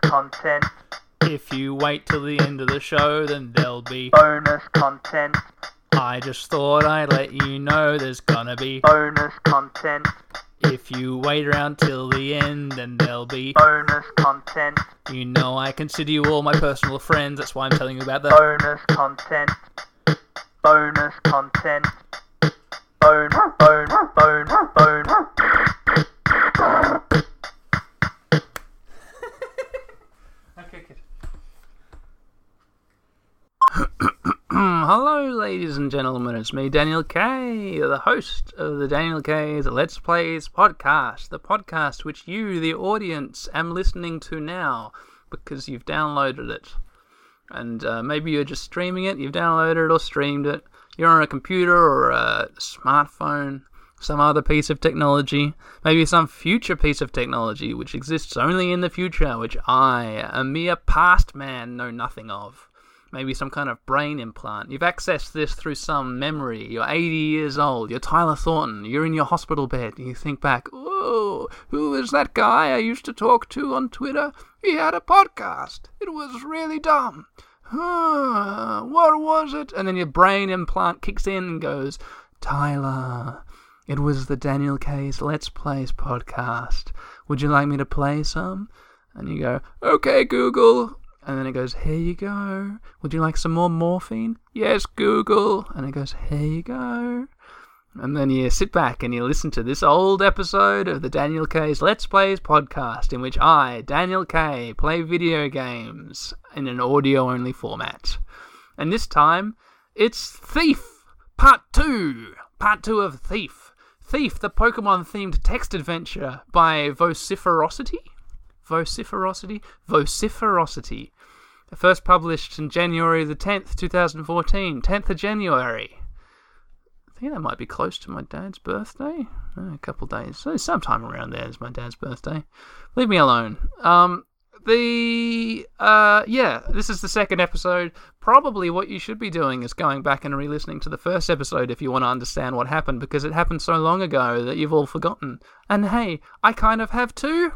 Bonus content. If you wait till the end of the show, then there'll be. Bonus content. I just thought I'd let you know there's gonna be. Bonus content. If you wait around till the end, then there'll be. Bonus content. You know I consider you all my personal friends, that's why I'm telling you about the. Bonus content. Bonus content. Bone, bone, bone, bone. Okay, good. Hello, ladies and gentlemen. It's me, Daniel K, the host of the Daniel K's Let's Plays podcast, the podcast which you, the audience, am listening to now because you've downloaded it. And uh, maybe you're just streaming it, you've downloaded it or streamed it. You're on a computer or a smartphone, some other piece of technology, maybe some future piece of technology which exists only in the future, which I, a mere past man, know nothing of. Maybe some kind of brain implant. You've accessed this through some memory. You're 80 years old. You're Tyler Thornton. You're in your hospital bed. You think back, oh, who is that guy I used to talk to on Twitter? He had a podcast. It was really dumb. Huh, what was it? And then your brain implant kicks in and goes, Tyler, it was the Daniel K's Let's Plays podcast. Would you like me to play some? And you go, okay, Google. And then it goes, here you go. Would you like some more morphine? Yes, Google. And it goes, here you go. And then you sit back and you listen to this old episode of the Daniel K's Let's Plays podcast, in which I, Daniel K, play video games in an audio only format. And this time, it's Thief, Part 2. Part 2 of Thief. Thief, the Pokemon themed text adventure by Vociferosity? Vociferosity? Vociferosity. First published in January the 10th, 2014. 10th of January. I think that might be close to my dad's birthday. Uh, a couple days. So sometime around there is my dad's birthday. Leave me alone. Um, the uh yeah this is the second episode probably what you should be doing is going back and re-listening to the first episode if you want to understand what happened because it happened so long ago that you've all forgotten and hey i kind of have too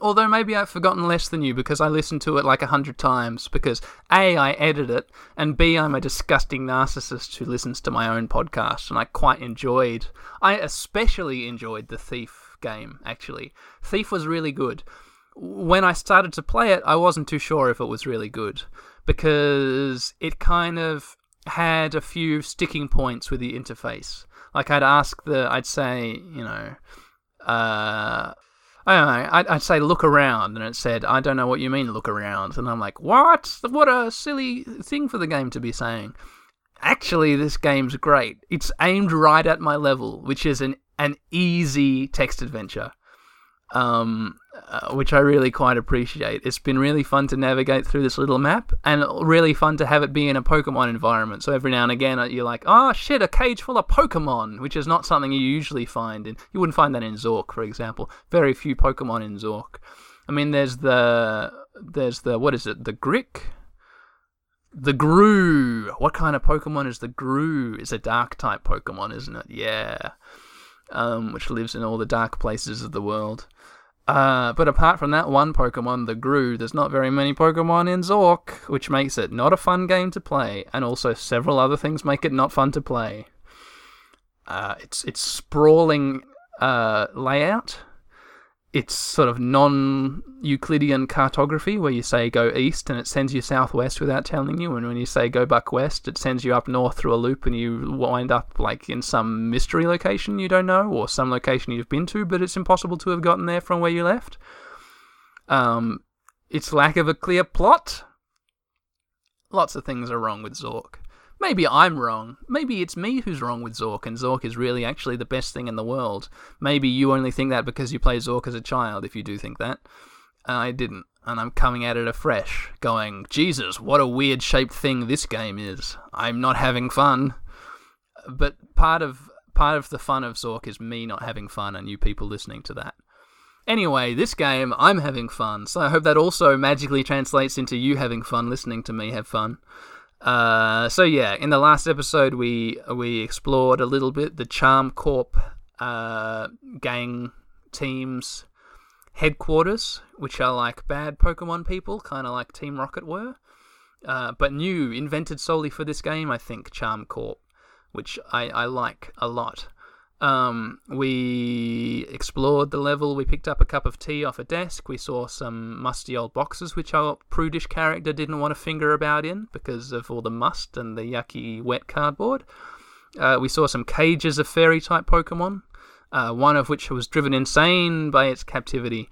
although maybe i've forgotten less than you because i listened to it like a hundred times because a i edit it and b i'm a disgusting narcissist who listens to my own podcast and i quite enjoyed i especially enjoyed the thief game actually thief was really good when I started to play it, I wasn't too sure if it was really good because it kind of had a few sticking points with the interface. Like I'd ask the, I'd say, you know, uh, I know, I'd, I'd say look around, and it said, I don't know what you mean look around, and I'm like, what? What a silly thing for the game to be saying. Actually, this game's great. It's aimed right at my level, which is an an easy text adventure um, uh, which I really quite appreciate. It's been really fun to navigate through this little map, and really fun to have it be in a Pokemon environment. So every now and again, uh, you're like, "Oh shit, a cage full of Pokemon," which is not something you usually find in. You wouldn't find that in Zork, for example. Very few Pokemon in Zork. I mean, there's the there's the what is it? The Grick. The Grue. What kind of Pokemon is the Grue? It's a dark type Pokemon, isn't it? Yeah. Um, which lives in all the dark places of the world. Uh, but apart from that one Pokemon, the Grue, there's not very many Pokemon in Zork, which makes it not a fun game to play, and also several other things make it not fun to play. Uh, it's it's sprawling uh, layout. It's sort of non-Euclidean cartography, where you say go east and it sends you southwest without telling you, and when you say go back west, it sends you up north through a loop, and you wind up like in some mystery location you don't know, or some location you've been to, but it's impossible to have gotten there from where you left. Um, its lack of a clear plot. Lots of things are wrong with Zork. Maybe I'm wrong. Maybe it's me who's wrong with Zork, and Zork is really actually the best thing in the world. Maybe you only think that because you played Zork as a child, if you do think that. I didn't, and I'm coming at it afresh, going, Jesus, what a weird shaped thing this game is. I'm not having fun. But part of part of the fun of Zork is me not having fun and you people listening to that. Anyway, this game, I'm having fun, so I hope that also magically translates into you having fun listening to me have fun. Uh, so yeah, in the last episode, we we explored a little bit the Charm Corp uh, gang teams headquarters, which are like bad Pokemon people, kind of like Team Rocket were, uh, but new, invented solely for this game. I think Charm Corp, which I, I like a lot. Um, we explored the level. We picked up a cup of tea off a desk. We saw some musty old boxes, which our prudish character didn't want to finger about in because of all the must and the yucky wet cardboard. Uh, we saw some cages of fairy type Pokemon, uh, one of which was driven insane by its captivity.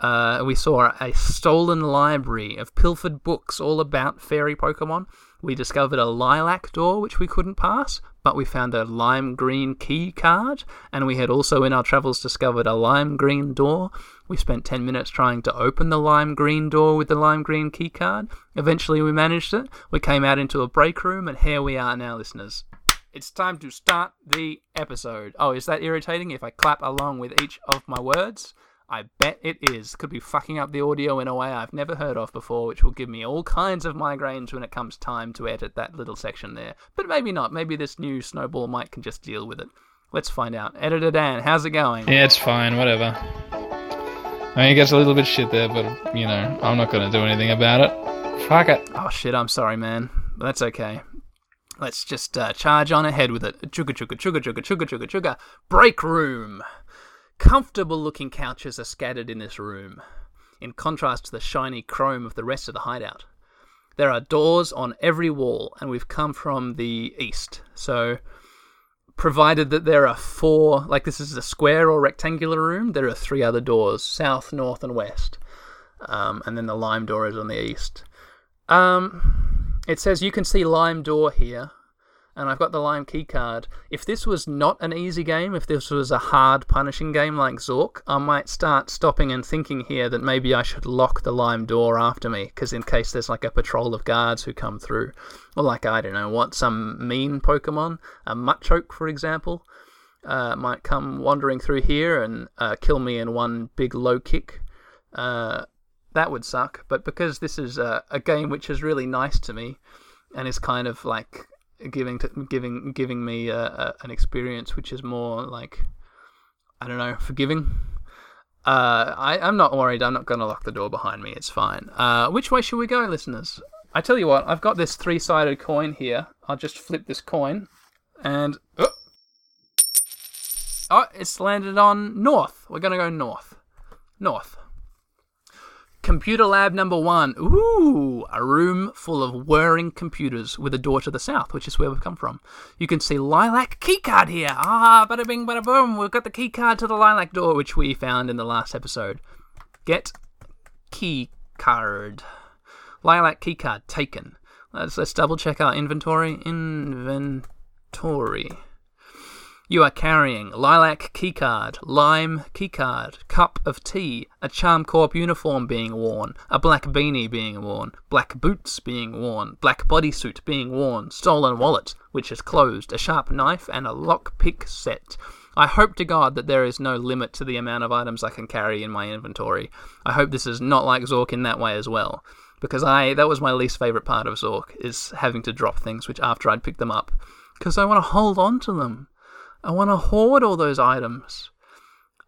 Uh, we saw a stolen library of pilfered books all about fairy Pokemon. We discovered a lilac door which we couldn't pass, but we found a lime green key card, and we had also in our travels discovered a lime green door. We spent 10 minutes trying to open the lime green door with the lime green key card. Eventually, we managed it. We came out into a break room, and here we are now, listeners. It's time to start the episode. Oh, is that irritating if I clap along with each of my words? I bet it is. Could be fucking up the audio in a way I've never heard of before, which will give me all kinds of migraines when it comes time to edit that little section there. But maybe not. Maybe this new snowball mic can just deal with it. Let's find out. Editor Dan, how's it going? Yeah, it's fine, whatever. I mean, it gets a little bit shit there, but, you know, I'm not going to do anything about it. Fuck it. Oh shit, I'm sorry, man. But that's okay. Let's just uh, charge on ahead with it. Chugga chugga chugga chugga chugga chugga chugga. Break room. Comfortable looking couches are scattered in this room, in contrast to the shiny chrome of the rest of the hideout. There are doors on every wall, and we've come from the east. So, provided that there are four, like this is a square or rectangular room, there are three other doors south, north, and west. Um, and then the lime door is on the east. Um, it says you can see lime door here, and I've got the lime key card. If this was not an easy game, if this was a hard, punishing game like Zork, I might start stopping and thinking here that maybe I should lock the lime door after me, because in case there's like a patrol of guards who come through, or like I don't know what, some mean Pokemon, a Machoke for example, uh, might come wandering through here and uh, kill me in one big low kick. Uh, that would suck. But because this is a, a game which is really nice to me, and is kind of like giving to, giving giving me an experience which is more like I don't know forgiving. Uh, I, I'm not worried. I'm not going to lock the door behind me. It's fine. Uh, which way should we go, listeners? I tell you what. I've got this three-sided coin here. I'll just flip this coin, and oh, oh it's landed on north. We're going to go north. North. Computer lab number one. Ooh, a room full of whirring computers with a door to the south, which is where we've come from. You can see Lilac keycard here. Ah, bada bing, bada boom. We've got the keycard to the Lilac door, which we found in the last episode. Get key card. Lilac keycard taken. Let's, let's double check our inventory. Inventory. You are carrying lilac keycard, lime keycard, cup of tea, a Charm Corp uniform being worn, a black beanie being worn, black boots being worn, black bodysuit being worn, stolen wallet, which is closed, a sharp knife, and a lockpick set. I hope to God that there is no limit to the amount of items I can carry in my inventory. I hope this is not like Zork in that way as well. Because I that was my least favourite part of Zork, is having to drop things which after I'd picked them up. Because I want to hold on to them. I want to hoard all those items.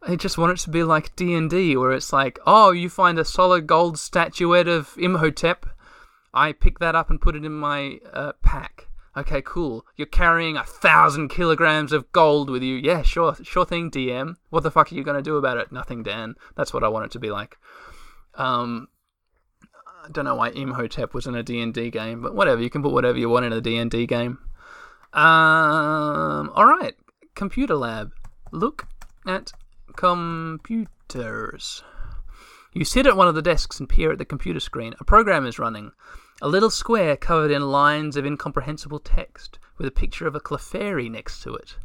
I just want it to be like D and D, where it's like, oh, you find a solid gold statuette of Imhotep. I pick that up and put it in my uh, pack. Okay, cool. You're carrying a thousand kilograms of gold with you. Yeah, sure, sure thing, DM. What the fuck are you gonna do about it? Nothing, Dan. That's what I want it to be like. Um, I don't know why Imhotep was in a D and D game, but whatever. You can put whatever you want in a D and D game. Um, all right computer lab. Look at computers. You sit at one of the desks and peer at the computer screen. A program is running. A little square covered in lines of incomprehensible text with a picture of a Clefairy next to it.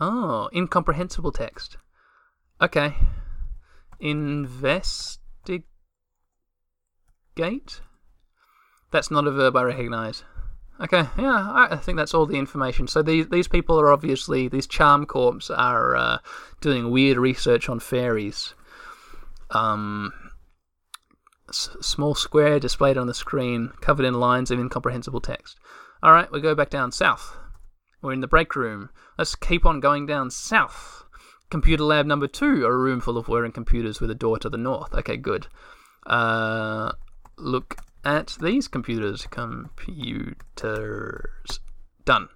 Oh, incomprehensible text. Okay. Investigate? That's not a verb I recognize. Okay, yeah, I think that's all the information. So these these people are obviously these charm corps are uh, doing weird research on fairies. Um, s- small square displayed on the screen, covered in lines of incomprehensible text. All right, we go back down south. We're in the break room. Let's keep on going down south. Computer lab number two, a room full of whirring computers with a door to the north. Okay, good. Uh, look at these computers. Computers. Done.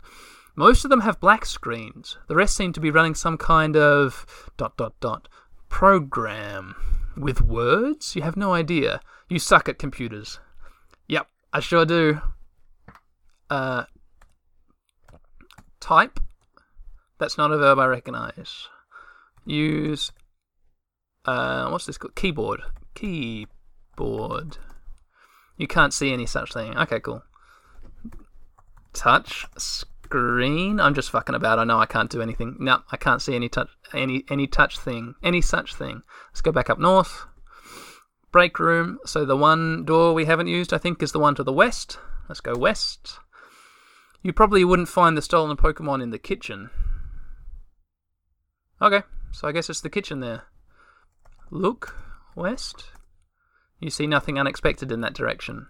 Most of them have black screens. The rest seem to be running some kind of dot dot dot program with words. You have no idea. You suck at computers. Yep, I sure do. Uh, type. That's not a verb I recognize. Use. Uh, what's this called? Keyboard. Keyboard. You can't see any such thing. Okay, cool. Touch screen. I'm just fucking about. I know I can't do anything. No, I can't see any touch, any any touch thing, any such thing. Let's go back up north. Break room. So the one door we haven't used, I think, is the one to the west. Let's go west. You probably wouldn't find the stolen Pokemon in the kitchen. Okay, so I guess it's the kitchen there. Look west. You see nothing unexpected in that direction.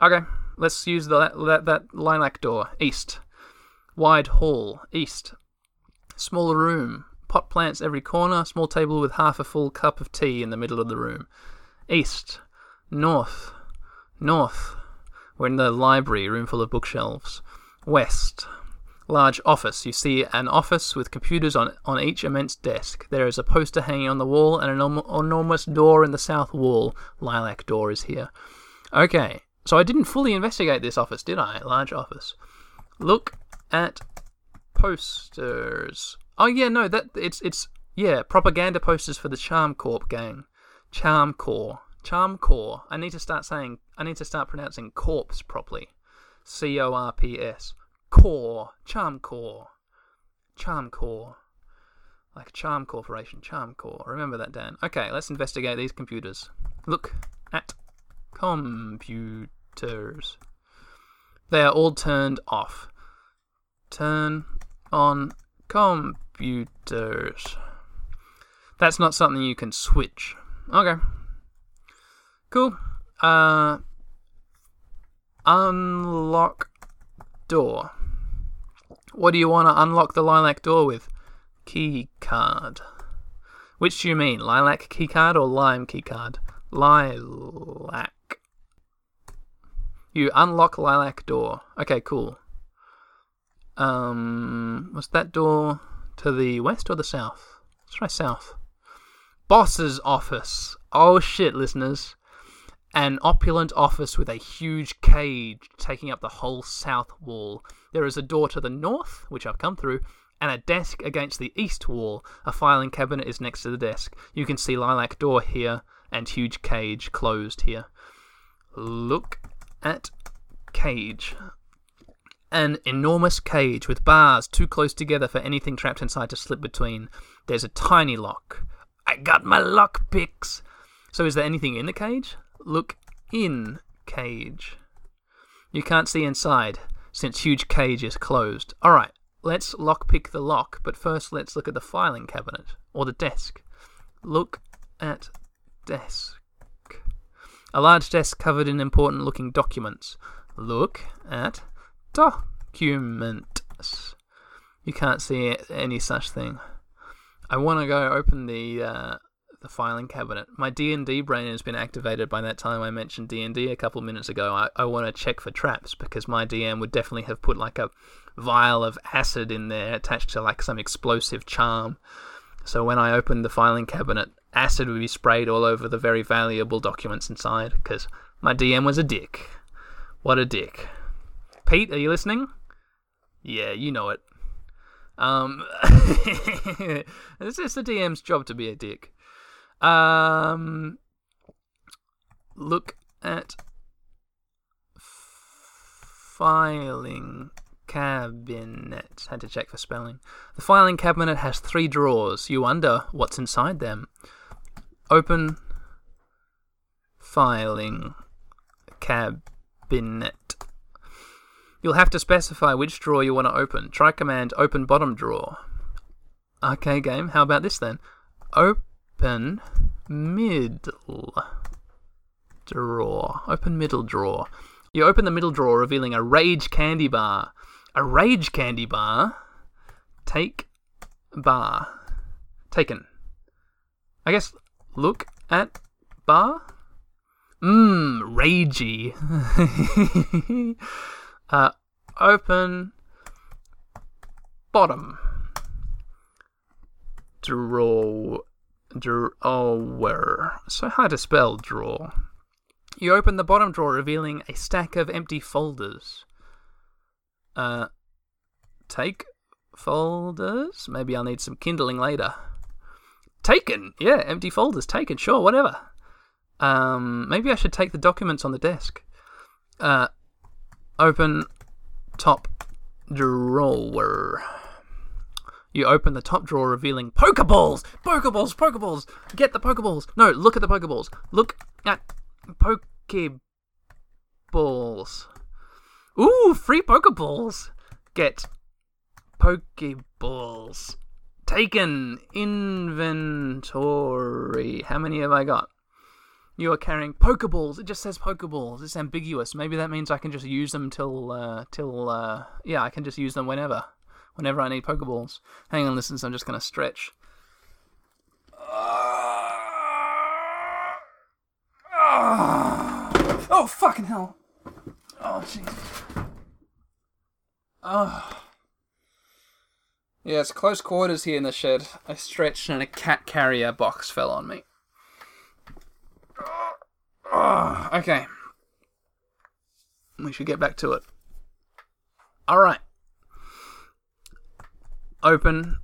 Okay, let's use the, that, that lilac door. East. Wide hall. East. Smaller room. Pot plants every corner. Small table with half a full cup of tea in the middle of the room. East. North. North. We're in the library, room full of bookshelves. West. Large office. You see an office with computers on, on each immense desk. There is a poster hanging on the wall and an enorm- enormous door in the south wall. Lilac door is here. Okay, so I didn't fully investigate this office, did I? Large office. Look at posters. Oh yeah, no, that it's it's yeah, propaganda posters for the Charm Corp gang. Charm Corps. Charm Corps. I need to start saying I need to start pronouncing corpse properly. C O R P S. Core. Charm core, Charm core, Like Charm Corporation. Charm core. Remember that, Dan. Okay, let's investigate these computers. Look at computers. They are all turned off. Turn on computers. That's not something you can switch. Okay. Cool. Uh, unlock door. What do you want to unlock the lilac door with? Key card. Which do you mean, lilac key card or lime key card? Lilac. You unlock lilac door. Okay, cool. Um, was that door to the west or the south? Let's try south. Boss's office. Oh shit, listeners. An opulent office with a huge cage taking up the whole south wall. There is a door to the north, which I've come through, and a desk against the east wall. A filing cabinet is next to the desk. You can see lilac door here and huge cage closed here. Look at cage. An enormous cage with bars too close together for anything trapped inside to slip between. There's a tiny lock. I got my lock picks. So is there anything in the cage? Look in cage. You can't see inside since huge cage is closed. Alright, let's lockpick the lock, but first let's look at the filing cabinet or the desk. Look at desk. A large desk covered in important looking documents. Look at documents. You can't see any such thing. I want to go open the uh, the filing cabinet. My D and D brain has been activated by that time I mentioned D and D a couple minutes ago. I, I want to check for traps because my DM would definitely have put like a vial of acid in there attached to like some explosive charm. So when I opened the filing cabinet, acid would be sprayed all over the very valuable documents inside because my DM was a dick. What a dick. Pete, are you listening? Yeah, you know it. Um, it's just the DM's job to be a dick. Um, look at filing cabinet. Had to check for spelling. The filing cabinet has three drawers. You wonder what's inside them. Open filing cabinet. You'll have to specify which drawer you want to open. Try command open bottom drawer. Okay, game. How about this then? Open middle drawer. Open middle drawer. You open the middle drawer, revealing a rage candy bar. A rage candy bar. Take bar. Taken. I guess look at bar. Mmm, ragey. uh, open bottom draw drawer. So hard to spell drawer. You open the bottom drawer, revealing a stack of empty folders. Uh, take folders. Maybe I'll need some kindling later. Taken. Yeah, empty folders. Taken. Sure, whatever. Um, maybe I should take the documents on the desk. Uh, open top drawer. You open the top drawer, revealing Pokeballs! Pokeballs! Pokeballs! Get the Pokeballs! No, look at the Pokeballs. Look at Pokeballs. Ooh, free Pokeballs! Get Pokeballs. Taken. Inventory. How many have I got? You are carrying Pokeballs. It just says Pokeballs. It's ambiguous. Maybe that means I can just use them till, uh, till, uh, yeah, I can just use them whenever whenever I need Pokeballs. Hang on, listen, I'm just going to stretch. Ah! Oh, fucking hell. Oh, jeez. Oh. Yeah, it's close quarters here in the shed. I stretched and a cat carrier box fell on me. Oh, okay. We should get back to it. Alright. Open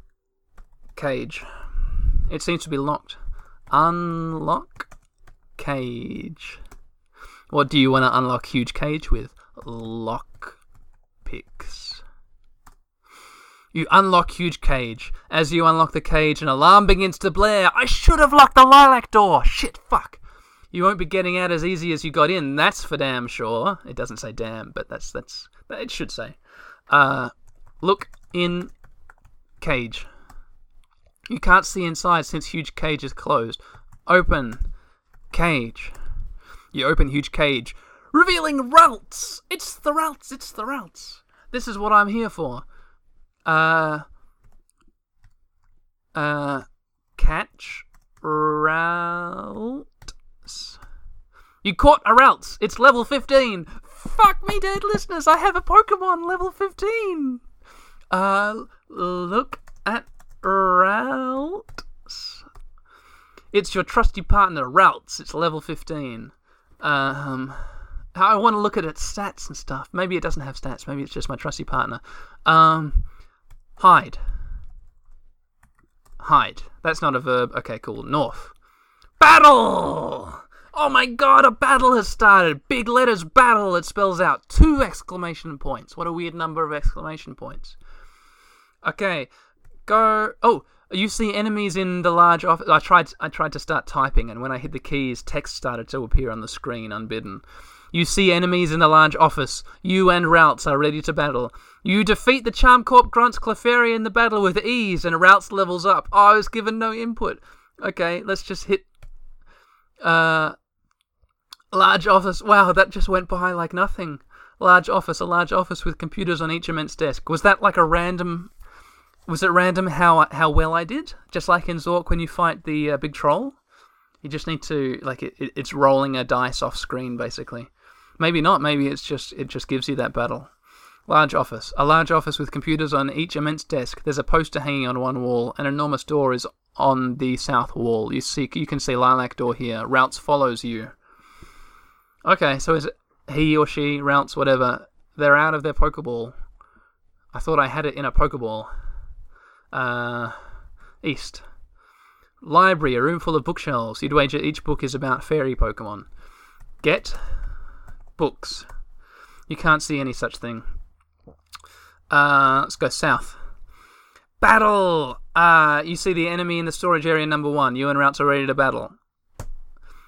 cage. It seems to be locked. Unlock cage. What do you want to unlock huge cage with? Lock picks. You unlock huge cage. As you unlock the cage, an alarm begins to blare. I should have locked the lilac door. Shit, fuck. You won't be getting out as easy as you got in. That's for damn sure. It doesn't say damn, but that's that's it should say. Uh, look in cage. You can't see inside since huge cage is closed. Open cage. You open huge cage, revealing Ralts. It's the Ralts. It's the Ralts. This is what I'm here for. Uh. Uh. Catch Ralts. You caught a Ralts. It's level 15. Fuck me, dead listeners. I have a Pokemon level 15. Uh, look at Ralts. It's your trusty partner, Ralts. It's level 15. Um, I want to look at its stats and stuff. Maybe it doesn't have stats. Maybe it's just my trusty partner. Um, hide. Hide. That's not a verb. Okay, cool. North. Battle! Oh my god, a battle has started! Big letters battle! It spells out two exclamation points. What a weird number of exclamation points. Okay, go. Oh, you see enemies in the large office. I tried. I tried to start typing, and when I hit the keys, text started to appear on the screen unbidden. You see enemies in the large office. You and Ralts are ready to battle. You defeat the Charm Corp Grunts Clefairy in the battle with ease, and Ralts levels up. Oh, I was given no input. Okay, let's just hit. Uh, large office. Wow, that just went by like nothing. Large office, a large office with computers on each immense desk. Was that like a random was it random how how well I did? Just like in Zork when you fight the uh, big troll, you just need to like it, it, it's rolling a dice off screen basically. Maybe not. Maybe it's just it just gives you that battle. Large office. A large office with computers on each immense desk. There's a poster hanging on one wall. An enormous door is on the south wall. You see, you can see lilac door here. Ralts follows you. Okay, so is it he or she, Ralts, whatever? They're out of their Pokeball. I thought I had it in a Pokeball. Uh, east. Library, a room full of bookshelves. You'd wager each book is about fairy Pokemon. Get books. You can't see any such thing. Uh, let's go south. Battle! Uh, you see the enemy in the storage area number one. You and Ralts are ready to battle.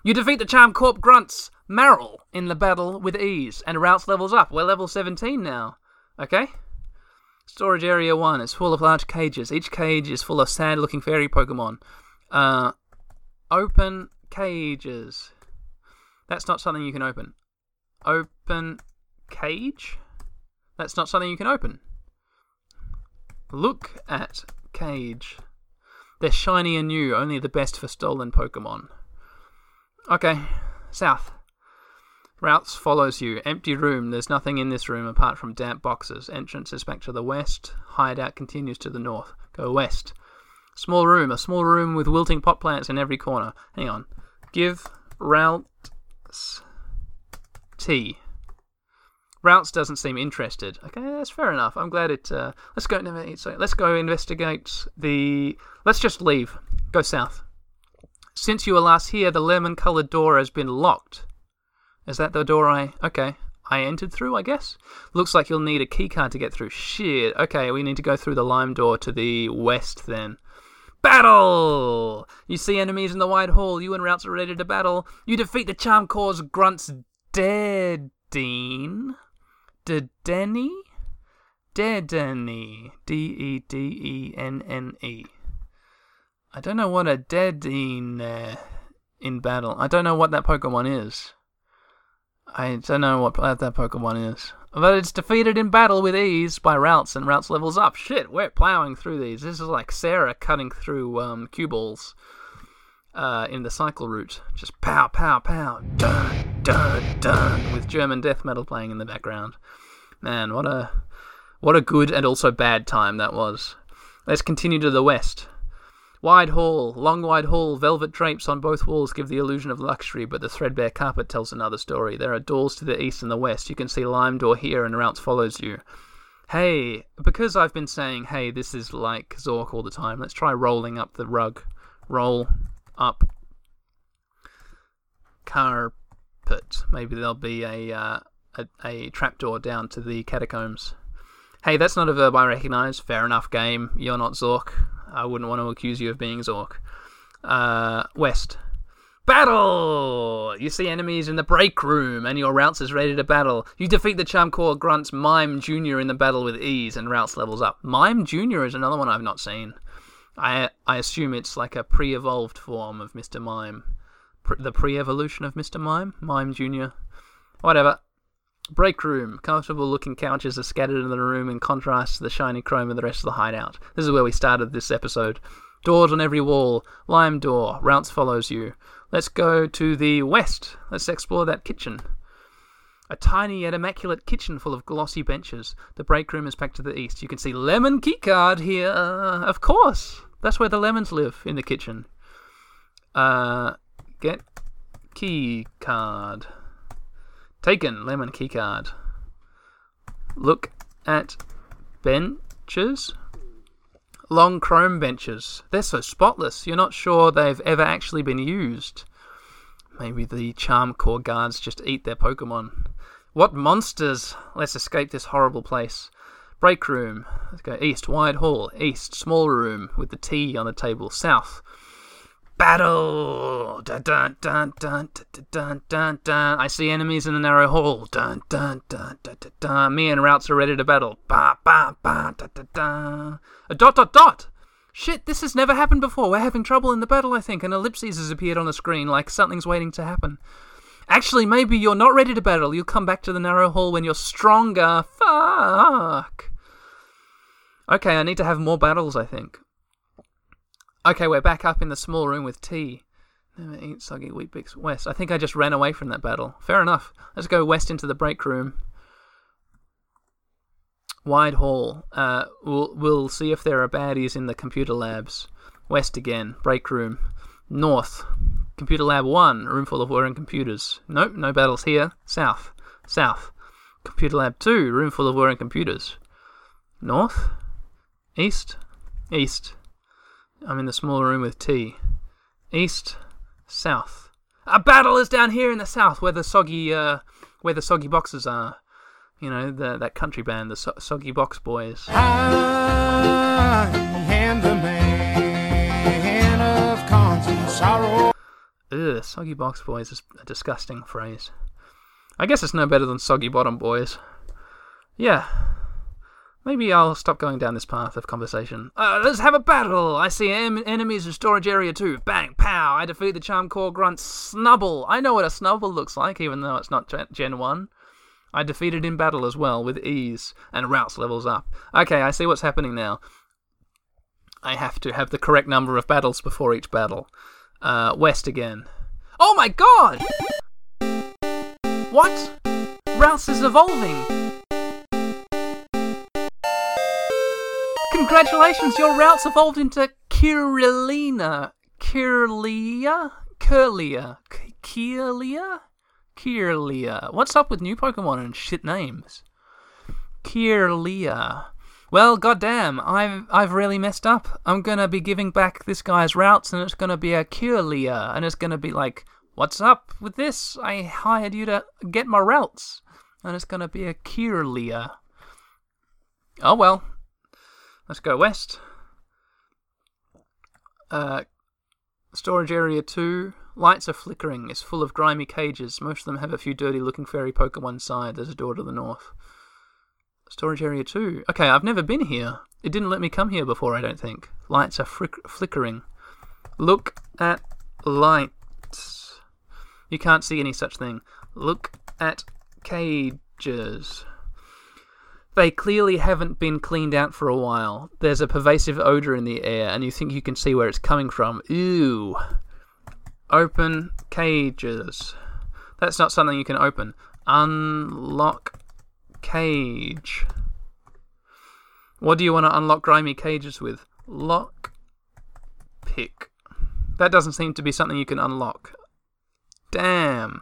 You defeat the Charm Corp Grunts, Marill, in the battle with ease, and Ralts levels up. We're level 17 now. Okay? Storage area 1 is full of large cages. Each cage is full of sad looking fairy Pokemon. Uh, open cages. That's not something you can open. Open cage? That's not something you can open. Look at cage. They're shiny and new, only the best for stolen Pokemon. Okay, south. Ralts follows you. Empty room. There's nothing in this room apart from damp boxes. Entrance is back to the west. Hideout continues to the north. Go west. Small room. A small room with wilting pot plants in every corner. Hang on. Give Ralts tea. Ralts doesn't seem interested. Okay, that's fair enough. I'm glad it. Uh, let's go. Let's go investigate the. Let's just leave. Go south. Since you were last here, the lemon-colored door has been locked. Is that the door I. Okay. I entered through, I guess? Looks like you'll need a keycard to get through. Shit. Okay, we need to go through the lime door to the west then. Battle! You see enemies in the wide hall. You and Ralts are ready to battle. You defeat the Charm Corps Grunts dead, Dedenne? Dedenne? Dedenne. D E D E N N E. I don't know what a Dedenne uh, in battle. I don't know what that Pokemon is. I don't know what that Pokemon is. But it's defeated in battle with ease by Ralts, and Ralts levels up. Shit, we're plowing through these. This is like Sarah cutting through um, cue balls uh, in the cycle route. Just pow, pow, pow, dun, dun, dun, with German death metal playing in the background. Man, what a what a good and also bad time that was. Let's continue to the west. Wide hall, long wide hall, velvet drapes on both walls give the illusion of luxury, but the threadbare carpet tells another story. There are doors to the east and the west. You can see Lime Door here, and Ralts follows you. Hey, because I've been saying, hey, this is like Zork all the time, let's try rolling up the rug. Roll up carpet. Maybe there'll be a, uh, a, a trapdoor down to the catacombs. Hey, that's not a verb I recognize. Fair enough, game. You're not Zork. I wouldn't want to accuse you of being Zork. Uh, west. Battle! You see enemies in the break room, and your Ralts is ready to battle. You defeat the Charm Corps Grunts Mime Jr. in the battle with ease, and Ralts levels up. Mime Jr. is another one I've not seen. I I assume it's like a pre-evolved form of Mr. Mime. Pre- the pre-evolution of Mr. Mime? Mime Jr. Whatever. Break room. Comfortable looking couches are scattered in the room in contrast to the shiny chrome of the rest of the hideout. This is where we started this episode. Doors on every wall. Lime door. Ralts follows you. Let's go to the west. Let's explore that kitchen. A tiny yet immaculate kitchen full of glossy benches. The break room is back to the east. You can see Lemon Keycard here. Of course. That's where the lemons live, in the kitchen. Uh, get key card. Taken, lemon key card. Look at benches. Long chrome benches. They're so spotless, you're not sure they've ever actually been used. Maybe the Charm Corps guards just eat their Pokemon. What monsters! Let's escape this horrible place. Break room. Let's go east. Wide hall. East. Small room with the tea on the table. South. Battle! Dun dun dun dun dun dun dun dun. I see enemies in the narrow hall. Dun dun dun dun dun dun. Me and Ralts are ready to battle. Ba ba ba dun dun dun. A dot dot dot. Shit, this has never happened before. We're having trouble in the battle, I think. An ellipses has appeared on the screen, like something's waiting to happen. Actually, maybe you're not ready to battle. You'll come back to the narrow hall when you're stronger. Fuck. Okay, I need to have more battles, I think. Okay, we're back up in the small room with tea. Never eat soggy Weet-Bix west. I think I just ran away from that battle. Fair enough. Let's go west into the break room. Wide hall. Uh, we'll we'll see if there are baddies in the computer labs. West again. Break room. North. Computer lab one. Room full of whirring computers. Nope, no battles here. South. South. Computer lab two. Room full of whirring computers. North. East. East. I'm in the small room with tea. East, south. A battle is down here in the south, where the soggy, uh, where the soggy boxes are. You know, the, that country band, the so- Soggy Box Boys. I am the man of constant sorrow. Ugh, Soggy Box Boys is a disgusting phrase. I guess it's no better than Soggy Bottom Boys. Yeah. Maybe I'll stop going down this path of conversation. Uh, let's have a battle! I see em- enemies in storage area 2. Bang, pow! I defeat the Charm core Grunt Snubbull. I know what a Snubbull looks like, even though it's not Gen, Gen 1. I defeated in battle as well, with ease, and Ralts levels up. Okay, I see what's happening now. I have to have the correct number of battles before each battle. Uh, west again. Oh my god! What? Ralts is evolving! Congratulations, your Ralts evolved into Kirillina. Kirlia? Curlia? K- Kirlia? Kirlia. What's up with new Pokemon and shit names? Kirlia. Well, goddamn, I've I've really messed up. I'm gonna be giving back this guy's Ralts, and it's gonna be a Kirlia, and it's gonna be like, what's up with this? I hired you to get my Ralts, and it's gonna be a Kirlia. Oh well, let's go west. Uh, storage area two. Lights are flickering. It's full of grimy cages. Most of them have a few dirty-looking fairy Pokemon inside. There's a door to the north. Storage area 2. Okay, I've never been here. It didn't let me come here before, I don't think. Lights are frick- flickering. Look at lights. You can't see any such thing. Look at cages. They clearly haven't been cleaned out for a while. There's a pervasive odor in the air, and you think you can see where it's coming from. Ew. Open cages. That's not something you can open. Unlock cage. What do you want to unlock grimy cages with? Lock pick. That doesn't seem to be something you can unlock. Damn.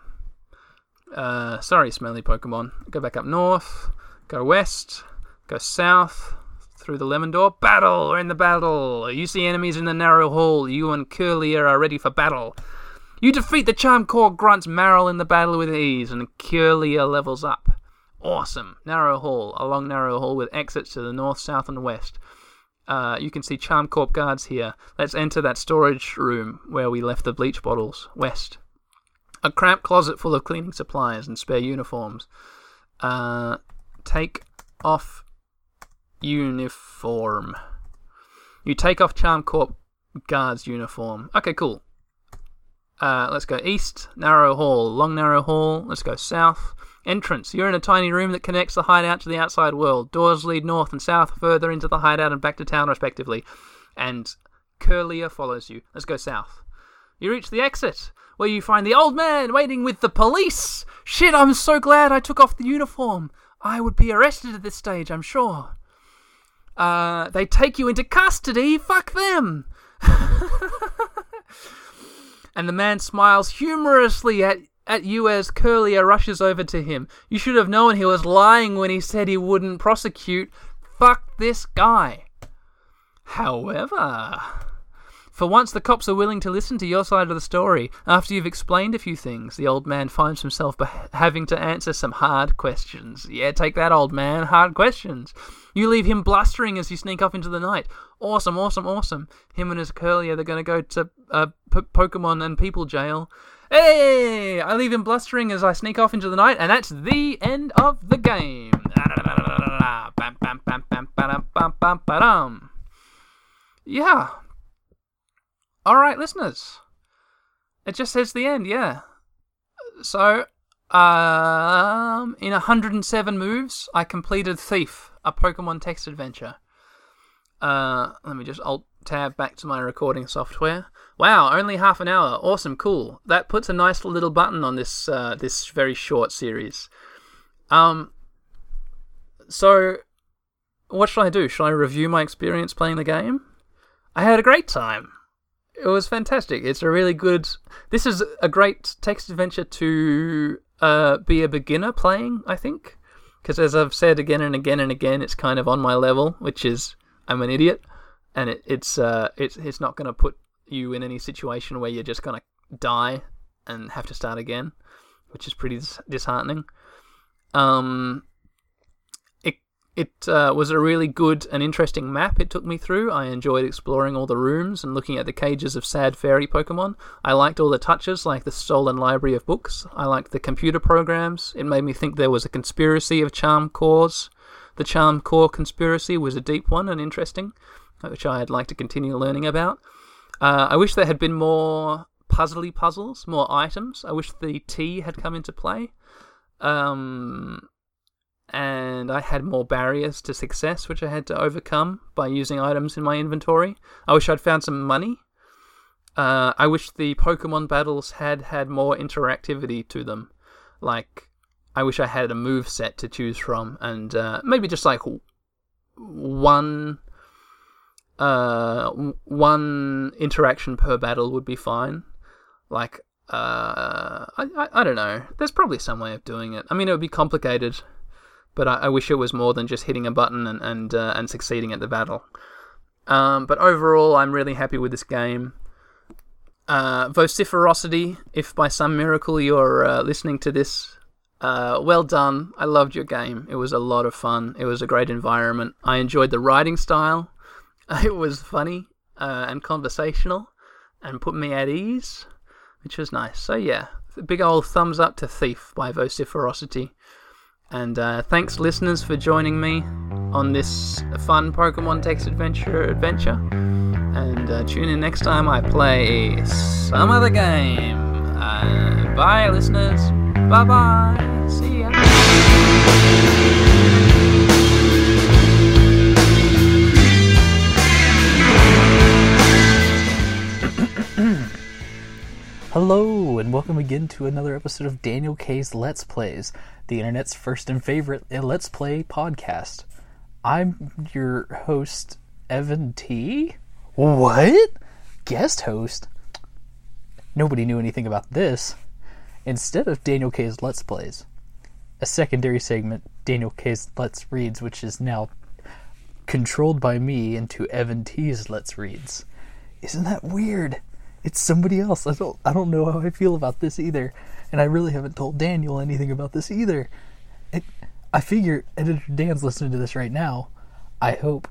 Uh, sorry, smelly Pokemon. Go back up north. Go west. Go south. Through the lemon door. Battle! We're in the battle! You see enemies in the narrow hall. You and Kirlia are ready for battle. You defeat the Charm Core Grunt's Marrow in the battle with ease, and Kirlia levels up. Awesome. Narrow hall. A long narrow hall with exits to the north, south, and west. Uh, you can see Charm Corp guards here. Let's enter that storage room where we left the bleach bottles. West. A cramped closet full of cleaning supplies and spare uniforms. Uh, take off uniform. You take off Charm Corp guard's uniform. Okay, cool. Uh, let's go east, narrow hall, long narrow hall. Let's go south. Entrance. You're in a tiny room that connects the hideout to the outside world. Doors lead north and south, further into the hideout and back to town, respectively. And Kirlia follows you. Let's go south. You reach the exit, where you find the old man waiting with the police. Shit, I'm so glad I took off the uniform. I would be arrested at this stage, I'm sure. Uh, they take you into custody. Fuck them. and the man smiles humorously at at you as Kirlia rushes over to him. You should have known he was lying when he said he wouldn't prosecute. Fuck this guy. However, for once the cops are willing to listen to your side of the story. After you've explained a few things, the old man finds himself having to answer some hard questions. Yeah, take that, old man. Hard questions. You leave him blustering as you sneak off into the night. Awesome, awesome, awesome. Him and his Kirlia, they're going to go to uh, P- Pokemon and People Jail. Hey! I leave him blustering as I sneak off into the night, and that's the end of the game. Bam, All right, listeners. It just says the end, yeah. So, um, in 107 moves, I completed Thief, a Pokemon text adventure. Uh, let me just alt tab back to my recording software. Wow, only half an hour. Awesome, cool. That puts a nice little button on this uh, this very short series. Um, so what should I do? Should I review my experience playing the game? I had a great time. It was fantastic. It's a really good. This is a great text adventure to uh, be a beginner playing. I think because as I've said again and again and again, it's kind of on my level, which is I'm an idiot, and it, it's uh, it's it's not going to put you in any situation where you're just going to die and have to start again, which is pretty dis- disheartening. Um, it uh, was a really good and interesting map it took me through. I enjoyed exploring all the rooms and looking at the cages of sad fairy Pokemon. I liked all the touches, like the stolen library of books. I liked the computer programs. It made me think there was a conspiracy of charm cores. The charm core conspiracy was a deep one and interesting, which I'd like to continue learning about. Uh, I wish there had been more puzzly puzzles, more items. I wish the tea had come into play. Um, and I had more barriers to success which I had to overcome by using items in my inventory. I wish I'd found some money. Uh, I wish the Pokemon battles had had more interactivity to them. Like, I wish I had a move set to choose from, and uh, maybe just like one uh, one interaction per battle would be fine. Like, uh, I, I, I don't know. There's probably some way of doing it. I mean, it would be complicated, but I, I wish it was more than just hitting a button and and uh, and succeeding at the battle. Um, but overall, I'm really happy with this game. Uh, vociferosity, if by some miracle you're uh, listening to this, uh, well done. I loved your game. It was a lot of fun. It was a great environment. I enjoyed the writing style. It was funny uh, and conversational and put me at ease, which was nice. So, yeah, big old thumbs up to Thief by Vociferosity. And uh, thanks, listeners, for joining me on this fun Pokemon text adventure adventure. And uh, tune in next time I play some other game. Uh, bye, listeners. Bye bye. Hello, and welcome again to another episode of Daniel K's Let's Plays, the internet's first and favorite uh, Let's Play podcast. I'm your host, Evan T. What? Guest host? Nobody knew anything about this. Instead of Daniel K's Let's Plays, a secondary segment, Daniel K's Let's Reads, which is now controlled by me into Evan T's Let's Reads. Isn't that weird? It's somebody else. I don't I don't know how I feel about this either. And I really haven't told Daniel anything about this either. It, I figure editor Dan's listening to this right now. I hope.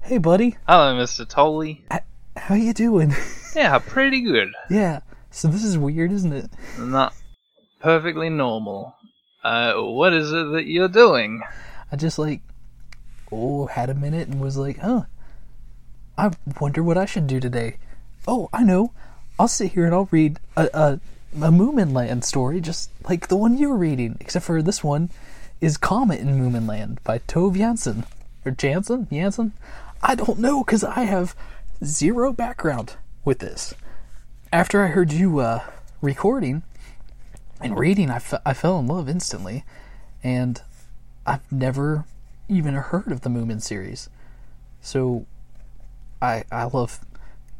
Hey buddy, Hello, Mr. Tolley. how you doing? Yeah, pretty good. yeah. So this is weird, isn't it? Not perfectly normal. Uh, what is it that you're doing? I just like oh, had a minute and was like, "Huh. I wonder what I should do today." Oh, I know. I'll sit here and I'll read a a, a Moomin Land story just like the one you were reading, except for this one is Comet in Moomin Land by Tove Jansson or Jansen Jansen. I don't know because I have zero background with this. After I heard you uh, recording and reading, I, I fell in love instantly, and I've never even heard of the Moomin series. So I I love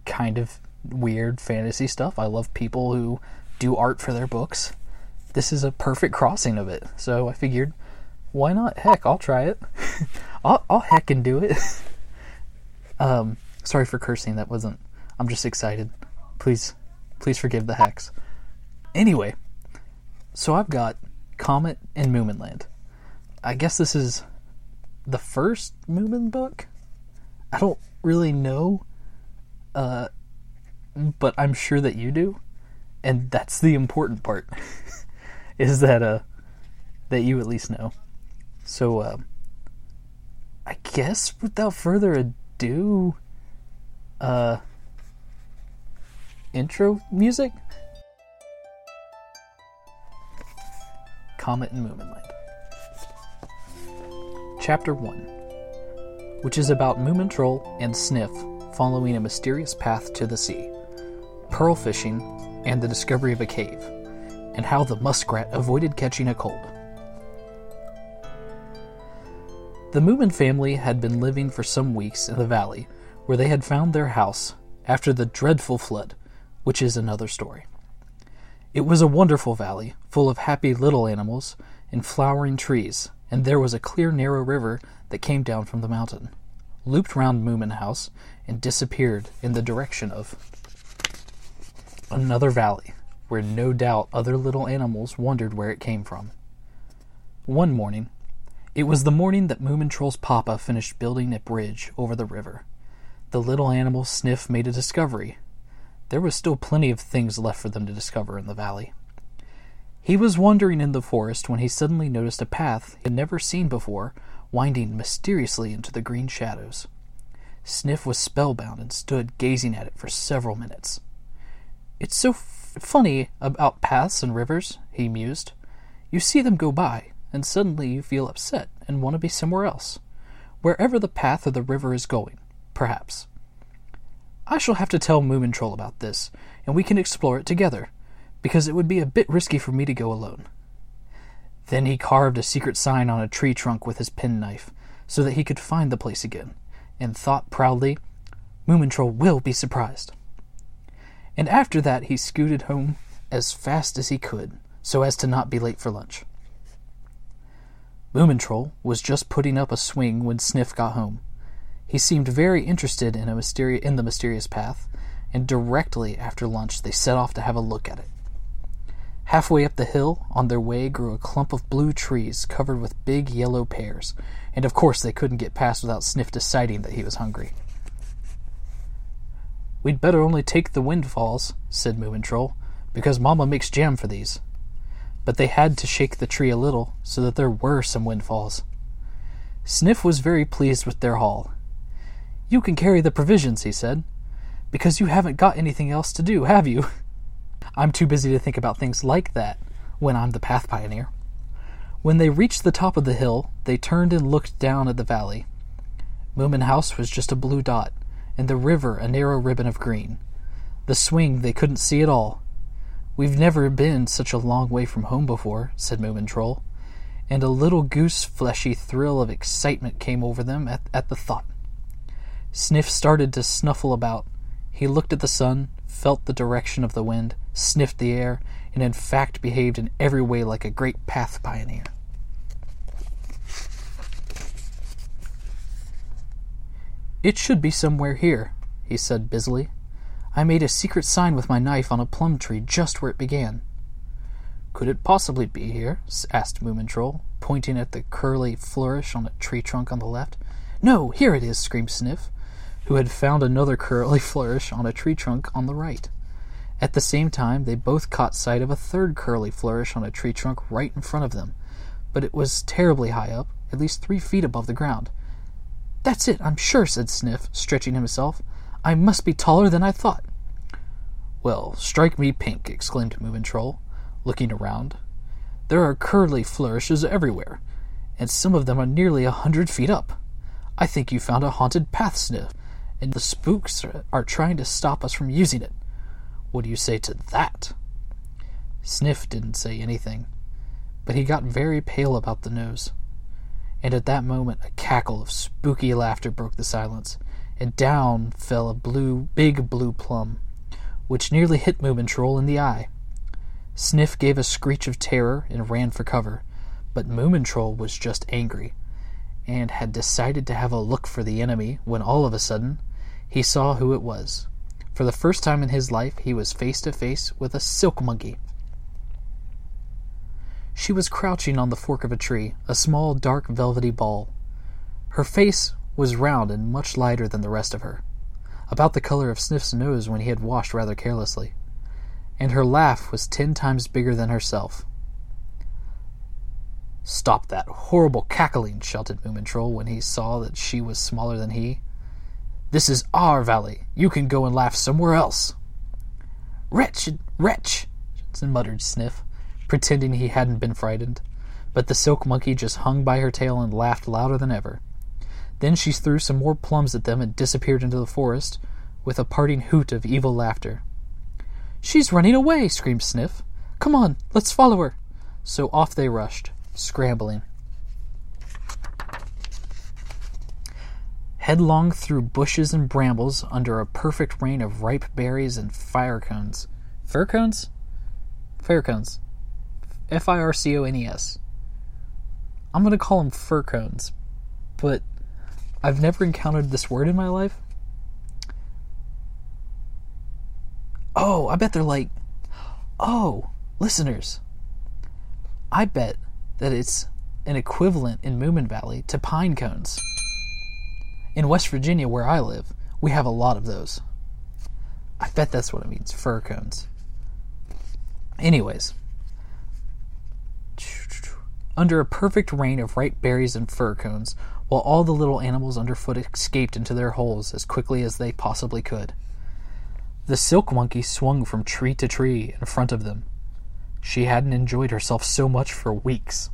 kind of weird fantasy stuff. I love people who do art for their books. This is a perfect crossing of it. So I figured, why not? Heck, I'll try it. I'll, I'll heck and do it. um, sorry for cursing. That wasn't. I'm just excited. Please, please forgive the hex. Anyway, so I've got Comet and Moomin Land. I guess this is the first Moomin book. I don't really know, uh, but I'm sure that you do, and that's the important part. is that uh that you at least know. So uh, I guess without further ado, uh, intro music. Comet and Moominland. Chapter 1 Which is about Moomin Troll and Sniff following a mysterious path to the sea, pearl fishing, and the discovery of a cave, and how the muskrat avoided catching a cold. The Moomin family had been living for some weeks in the valley where they had found their house after the dreadful flood, which is another story. It was a wonderful valley, full of happy little animals and flowering trees, and there was a clear, narrow river that came down from the mountain, looped round Moomin House, and disappeared in the direction of another valley, where no doubt other little animals wondered where it came from. One morning, it was the morning that Moomin Troll's papa finished building a bridge over the river. The little animal Sniff made a discovery. There was still plenty of things left for them to discover in the valley. He was wandering in the forest when he suddenly noticed a path he had never seen before, winding mysteriously into the green shadows. Sniff was spellbound and stood gazing at it for several minutes. It's so f- funny about paths and rivers, he mused. You see them go by, and suddenly you feel upset and want to be somewhere else. Wherever the path of the river is going, perhaps. I shall have to tell Moomin Troll about this, and we can explore it together, because it would be a bit risky for me to go alone. Then he carved a secret sign on a tree trunk with his penknife, so that he could find the place again, and thought proudly, Moomintroll will be surprised. And after that he scooted home as fast as he could, so as to not be late for lunch. Moomintroll was just putting up a swing when Sniff got home. He seemed very interested in, mysteri- in the mysterious path, and directly after lunch they set off to have a look at it. Halfway up the hill, on their way, grew a clump of blue trees covered with big yellow pears, and of course they couldn't get past without Sniff deciding that he was hungry. We'd better only take the windfalls, said Moomin Troll, because Mamma makes jam for these. But they had to shake the tree a little, so that there were some windfalls. Sniff was very pleased with their haul. You can carry the provisions, he said, because you haven't got anything else to do, have you? I'm too busy to think about things like that when I'm the path pioneer. When they reached the top of the hill, they turned and looked down at the valley. Moomin House was just a blue dot, and the river a narrow ribbon of green. The swing they couldn't see at all. We've never been such a long way from home before, said Moomin Troll, and a little goose fleshy thrill of excitement came over them at, at the thought. Sniff started to snuffle about. He looked at the sun, felt the direction of the wind, sniffed the air, and in fact behaved in every way like a great path pioneer. It should be somewhere here, he said busily. I made a secret sign with my knife on a plum tree just where it began. Could it possibly be here? asked Moomin Troll, pointing at the curly flourish on a tree trunk on the left. No, here it is, screamed Sniff, who had found another curly flourish on a tree trunk on the right. At the same time, they both caught sight of a third curly flourish on a tree trunk right in front of them, but it was terribly high up, at least three feet above the ground. That's it, I'm sure, said Sniff, stretching himself. I must be taller than I thought. Well, strike me pink, exclaimed Moomin Troll, looking around. There are curly flourishes everywhere, and some of them are nearly a hundred feet up. I think you found a haunted path, Sniff, and the spooks are trying to stop us from using it. What do you say to that? Sniff didn't say anything, but he got very pale about the nose. And at that moment, a cackle of spooky laughter broke the silence, and down fell a blue, big blue plum, which nearly hit Moomin Troll in the eye. Sniff gave a screech of terror and ran for cover, but Moomin Troll was just angry, and had decided to have a look for the enemy when all of a sudden he saw who it was. For the first time in his life, he was face to face with a silk monkey. She was crouching on the fork of a tree, a small, dark, velvety ball. Her face was round and much lighter than the rest of her, about the color of Sniff's nose when he had washed rather carelessly, and her laugh was ten times bigger than herself. Stop that horrible cackling, shouted Moomin Troll when he saw that she was smaller than he. This is our valley. You can go and laugh somewhere else. Wretched wretch, muttered Sniff, pretending he hadn't been frightened. But the silk monkey just hung by her tail and laughed louder than ever. Then she threw some more plums at them and disappeared into the forest with a parting hoot of evil laughter. She's running away, screamed Sniff. Come on, let's follow her. So off they rushed, scrambling. Headlong through bushes and brambles under a perfect rain of ripe berries and fire cones. Fir cones? Fire cones. F I R C O N E S. I'm going to call them fir cones, but I've never encountered this word in my life. Oh, I bet they're like, oh, listeners. I bet that it's an equivalent in Moomin Valley to pine cones. In West Virginia, where I live, we have a lot of those. I bet that's what it means fir cones. Anyways, under a perfect rain of ripe berries and fir cones, while all the little animals underfoot escaped into their holes as quickly as they possibly could. The silk monkey swung from tree to tree in front of them. She hadn't enjoyed herself so much for weeks.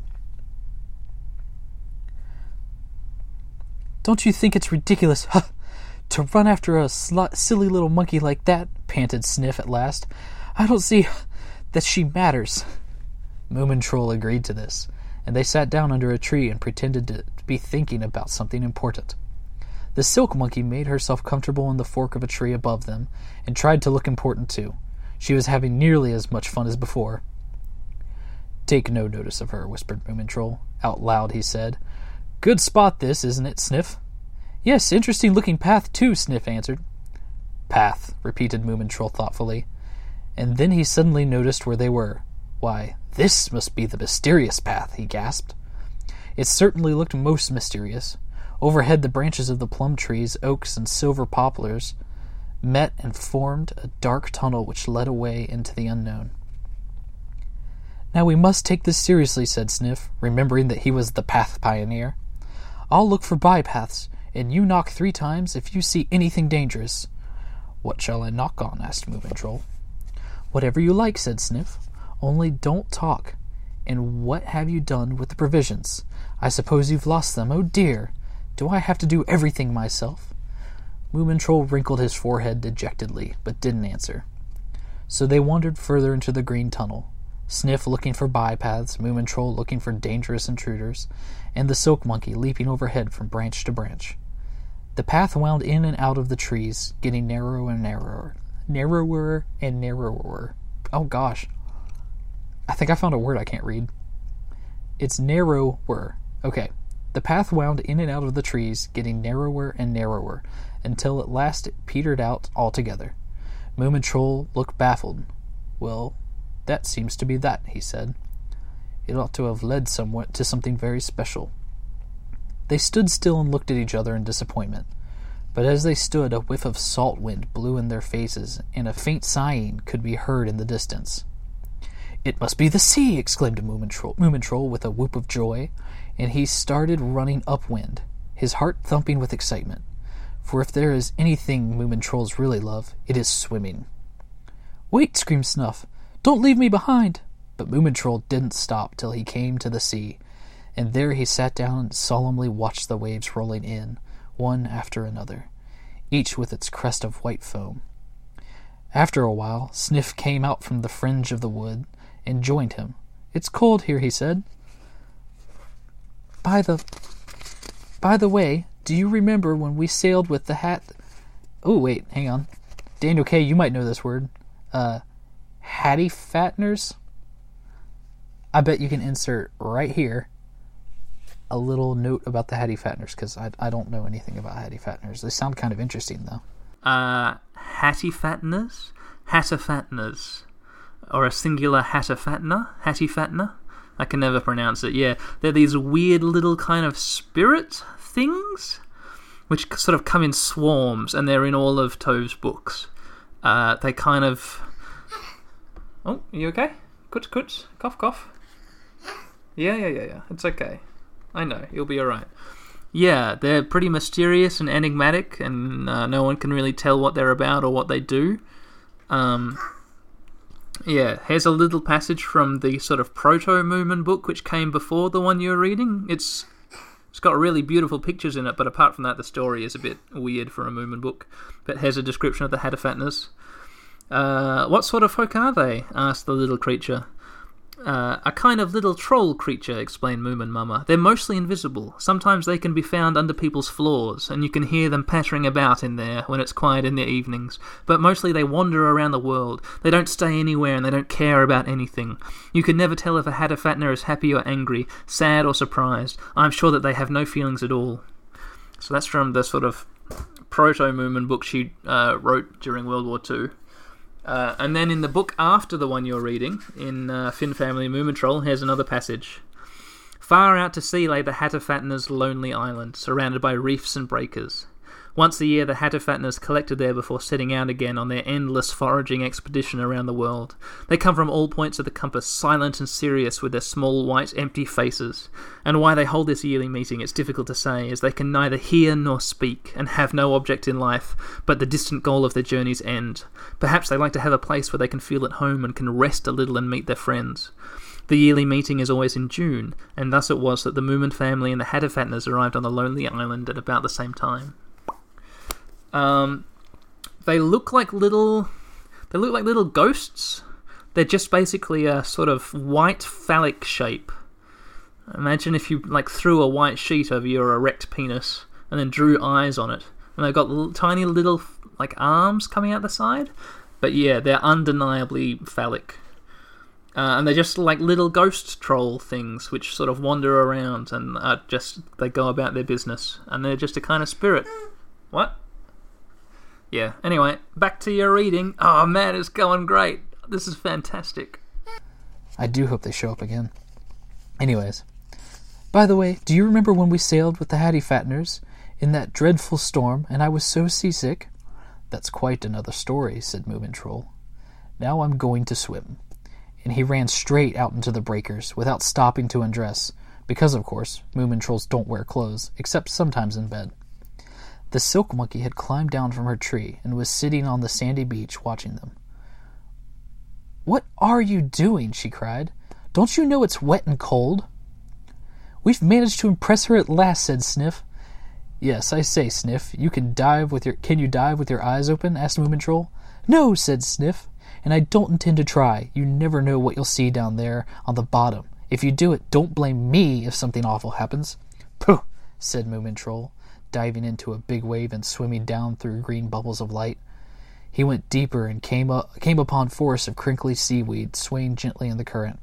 Don't you think it's ridiculous huh, to run after a sl- silly little monkey like that? panted Sniff at last. I don't see that she matters. Moomin Troll agreed to this, and they sat down under a tree and pretended to be thinking about something important. The silk monkey made herself comfortable in the fork of a tree above them and tried to look important too. She was having nearly as much fun as before, Take no notice of her, whispered Moomin Troll. Out loud, he said. Good spot, this, isn't it, Sniff? Yes, interesting looking path, too, Sniff answered. Path, repeated Moomin Troll thoughtfully. And then he suddenly noticed where they were. Why, this must be the mysterious path, he gasped. It certainly looked most mysterious. Overhead, the branches of the plum trees, oaks, and silver poplars met and formed a dark tunnel which led away into the unknown. Now we must take this seriously, said Sniff, remembering that he was the path pioneer. I'll look for bypaths, and you knock three times if you see anything dangerous. What shall I knock on? asked Moomin Troll. Whatever you like, said Sniff. Only don't talk. And what have you done with the provisions? I suppose you've lost them. Oh dear! Do I have to do everything myself? Moomin Troll wrinkled his forehead dejectedly, but didn't answer. So they wandered further into the green tunnel, Sniff looking for bypaths, Moomin Troll looking for dangerous intruders, and the Silk Monkey leaping overhead from branch to branch. The path wound in and out of the trees, getting narrower and narrower, narrower and narrower. Oh gosh. I think I found a word I can't read. It's narrower. Okay. The path wound in and out of the trees, getting narrower and narrower, until at last it petered out altogether. Moomin Troll looked baffled. Well, that seems to be that, he said. It ought to have led somewhat to something very special. They stood still and looked at each other in disappointment. But as they stood, a whiff of salt wind blew in their faces, and a faint sighing could be heard in the distance. It must be the sea! exclaimed Moomin Troll, with a whoop of joy, and he started running upwind, his heart thumping with excitement. For if there is anything Moomin Trolls really love, it is swimming. Wait! screamed Snuff. Don't leave me behind! But Moomin Troll didn't stop till he came to the sea, and there he sat down and solemnly watched the waves rolling in, one after another, each with its crest of white foam. After a while, Sniff came out from the fringe of the wood and joined him. It's cold here, he said. By the by the way, do you remember when we sailed with the hat? Oh wait, hang on. Daniel K, you might know this word. Uh, Hattifatteners. I bet you can insert right here a little note about the Hattifatteners because I, I don't know anything about Hattifatteners. They sound kind of interesting though. Uh, Hattifatteners? Hatter Fatteners. Or a singular Hatter Fattener? Hattifattener? I can never pronounce it, yeah. They're these weird little kind of spirit things which sort of come in swarms and they're in all of Tove's books. Uh, they kind of. Oh, you okay? Kuts, kuts, cough, cough. Yeah, yeah, yeah, yeah. It's okay. I know. You'll be alright. Yeah, they're pretty mysterious and enigmatic, and uh, no one can really tell what they're about or what they do. Um, yeah, here's a little passage from the sort of proto Moomin book, which came before the one you're reading. It's it's got really beautiful pictures in it, but apart from that, the story is a bit weird for a Moomin book. But here's a description of the Hatterfatners. Uh, what sort of folk are they? asked the little creature. Uh, a kind of little troll creature, explained Moomin Mama. They're mostly invisible. Sometimes they can be found under people's floors, and you can hear them pattering about in there when it's quiet in the evenings. But mostly they wander around the world. They don't stay anywhere, and they don't care about anything. You can never tell if a Hatterfatner is happy or angry, sad or surprised. I'm sure that they have no feelings at all. So that's from the sort of proto Moomin book she uh, wrote during World War II. Uh, and then in the book after the one you're reading, in uh, Finn Family Moomin Troll, here's another passage. Far out to sea lay the Hatterfatner's lonely island, surrounded by reefs and breakers. Once a year, the Hatterfatners collected there before setting out again on their endless foraging expedition around the world. They come from all points of the compass, silent and serious, with their small, white, empty faces. And why they hold this yearly meeting, it's difficult to say, as they can neither hear nor speak, and have no object in life but the distant goal of their journey's end. Perhaps they like to have a place where they can feel at home and can rest a little and meet their friends. The yearly meeting is always in June, and thus it was that the Moomin family and the Hatterfatners arrived on the lonely island at about the same time. Um, they look like little. They look like little ghosts. They're just basically a sort of white phallic shape. Imagine if you like threw a white sheet over your erect penis and then drew eyes on it, and they've got tiny little like arms coming out the side. But yeah, they're undeniably phallic. Uh, and they're just like little ghost troll things which sort of wander around and are just they go about their business and they're just a kind of spirit. What? Yeah. Anyway, back to your reading. Oh man, it's going great. This is fantastic. I do hope they show up again. Anyways, by the way, do you remember when we sailed with the Hattifatteners in that dreadful storm and I was so seasick? That's quite another story, said Moomin Troll. Now I'm going to swim. And he ran straight out into the breakers without stopping to undress, because, of course, Moomin Trolls don't wear clothes, except sometimes in bed. The silk monkey had climbed down from her tree and was sitting on the sandy beach watching them. What are you doing? she cried. Don't you know it's wet and cold? We've managed to impress her at last, said Sniff. Yes, I say, Sniff, you can dive with your can you dive with your eyes open? asked Moomin Troll. No, said Sniff, and I don't intend to try. You never know what you'll see down there on the bottom. If you do it, don't blame me if something awful happens. Pooh, said Moomin Troll, diving into a big wave and swimming down through green bubbles of light. He went deeper and came up, came upon forests of crinkly seaweed swaying gently in the current.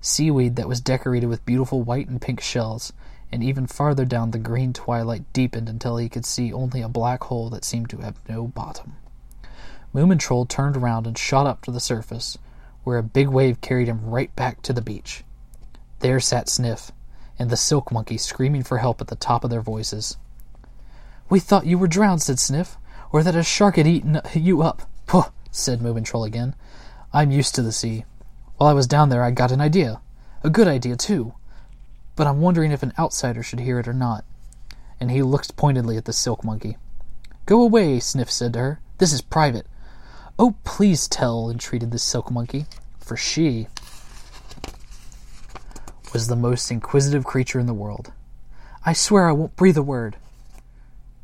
Seaweed that was decorated with beautiful white and pink shells, and even farther down the green twilight deepened until he could see only a black hole that seemed to have no bottom. Moomin Troll turned around and shot up to the surface, where a big wave carried him right back to the beach. There sat Sniff, and the silk monkey screaming for help at the top of their voices. We thought you were drowned, said Sniff, or that a shark had eaten you up. Puh, said Moomin Troll again. I'm used to the sea. While I was down there, I got an idea. A good idea, too. But I'm wondering if an outsider should hear it or not. And he looked pointedly at the silk monkey. Go away, Sniff said to her. This is private. Oh, please tell, entreated the silk monkey, for she was the most inquisitive creature in the world. I swear I won't breathe a word.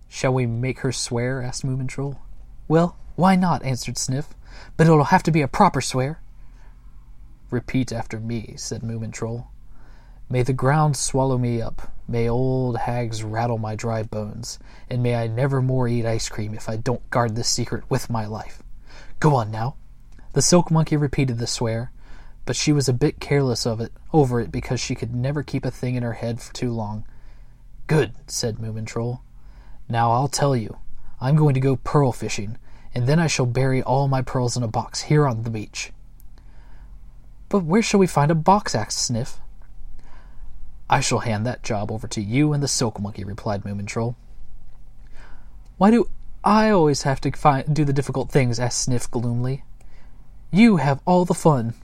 Shall we make her swear? asked Moomin Troll. Well, why not? answered Sniff. But it'll have to be a proper swear. Repeat after me, said Moomin Troll. May the ground swallow me up. May old hags rattle my dry bones. And may I never more eat ice cream if I don't guard this secret with my life. Go on now. The silk monkey repeated the swear, but she was a bit careless of it over it because she could never keep a thing in her head for too long. Good, said Moomin Troll. Now I'll tell you. I'm going to go pearl fishing, and then I shall bury all my pearls in a box here on the beach. But where shall we find a box? asked Sniff. I shall hand that job over to you and the silk monkey, replied Moomin Troll. Why do I always have to find, do the difficult things? asked Sniff gloomily. You have all the fun.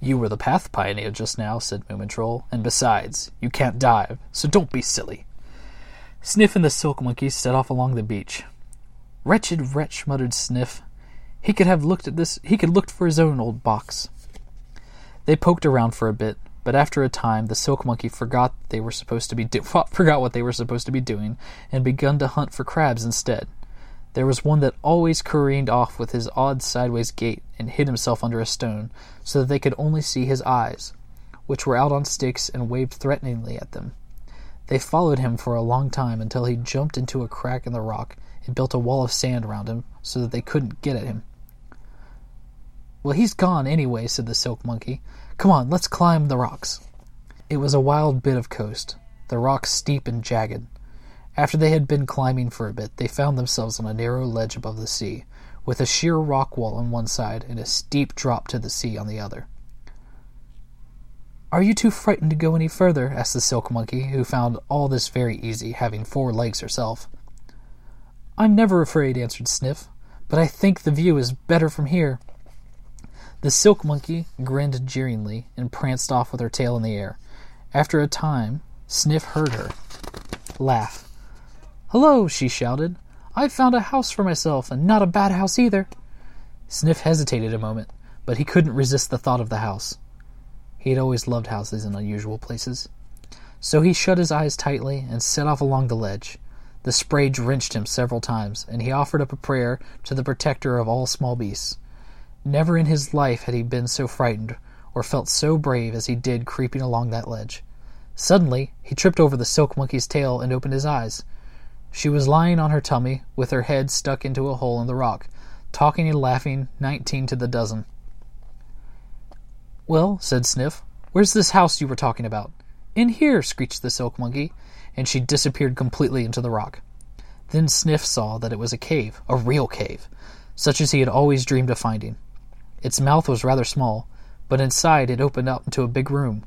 You were the path pioneer just now, said Moomin Troll, and besides, you can't dive, so don't be silly. Sniff and the silk monkey set off along the beach. Wretched wretch, muttered Sniff. He could have looked at this he could looked for his own old box. They poked around for a bit, but after a time the silk monkey forgot they were supposed to be do- forgot what they were supposed to be doing and begun to hunt for crabs instead. There was one that always careened off with his odd sideways gait and hid himself under a stone so that they could only see his eyes, which were out on sticks and waved threateningly at them. They followed him for a long time until he jumped into a crack in the rock and built a wall of sand around him so that they couldn't get at him. Well, he's gone anyway, said the silk monkey. Come on, let's climb the rocks. It was a wild bit of coast, the rocks steep and jagged. After they had been climbing for a bit, they found themselves on a narrow ledge above the sea, with a sheer rock wall on one side and a steep drop to the sea on the other. Are you too frightened to go any further? asked the silk monkey, who found all this very easy, having four legs herself. I'm never afraid, answered Sniff, but I think the view is better from here. The silk monkey grinned jeeringly and pranced off with her tail in the air. After a time, Sniff heard her laugh. Hello, she shouted. I've found a house for myself, and not a bad house either. Sniff hesitated a moment, but he couldn't resist the thought of the house. He had always loved houses in unusual places. So he shut his eyes tightly and set off along the ledge. The spray drenched him several times, and he offered up a prayer to the protector of all small beasts. Never in his life had he been so frightened or felt so brave as he did creeping along that ledge. Suddenly, he tripped over the silk monkey's tail and opened his eyes. She was lying on her tummy, with her head stuck into a hole in the rock, talking and laughing, nineteen to the dozen. Well, said Sniff, where's this house you were talking about? In here, screeched the silk monkey, and she disappeared completely into the rock. Then Sniff saw that it was a cave, a real cave, such as he had always dreamed of finding. Its mouth was rather small, but inside it opened out into a big room.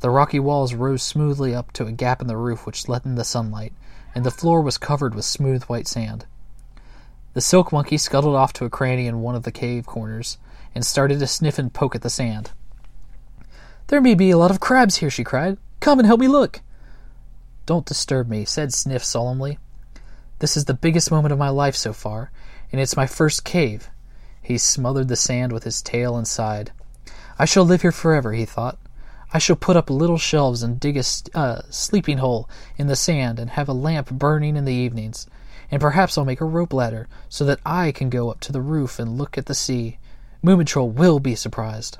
The rocky walls rose smoothly up to a gap in the roof which let in the sunlight, and the floor was covered with smooth white sand. The silk monkey scuttled off to a cranny in one of the cave corners and started to sniff and poke at the sand. There may be a lot of crabs here, she cried. Come and help me look. Don't disturb me, said Sniff solemnly. This is the biggest moment of my life so far, and it's my first cave. He smothered the sand with his tail and sighed. I shall live here forever, he thought. I shall put up little shelves and dig a uh, sleeping hole in the sand and have a lamp burning in the evenings. And perhaps I'll make a rope ladder so that I can go up to the roof and look at the sea. Moomintroll will be surprised.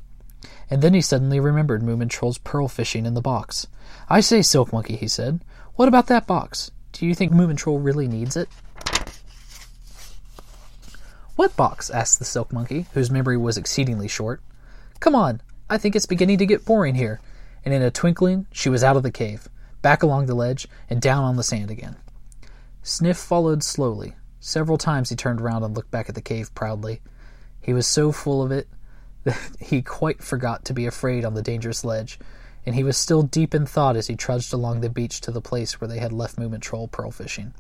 And then he suddenly remembered Moomintroll's pearl fishing in the box. I say, Silk Monkey, he said, what about that box? Do you think Moomintroll really needs it? What box? asked the Silk Monkey, whose memory was exceedingly short. Come on, I think it's beginning to get boring here. And in a twinkling, she was out of the cave, back along the ledge, and down on the sand again. Sniff followed slowly. Several times he turned round and looked back at the cave proudly. He was so full of it he quite forgot to be afraid on the dangerous ledge, and he was still deep in thought as he trudged along the beach to the place where they had left Moomintroll pearl fishing.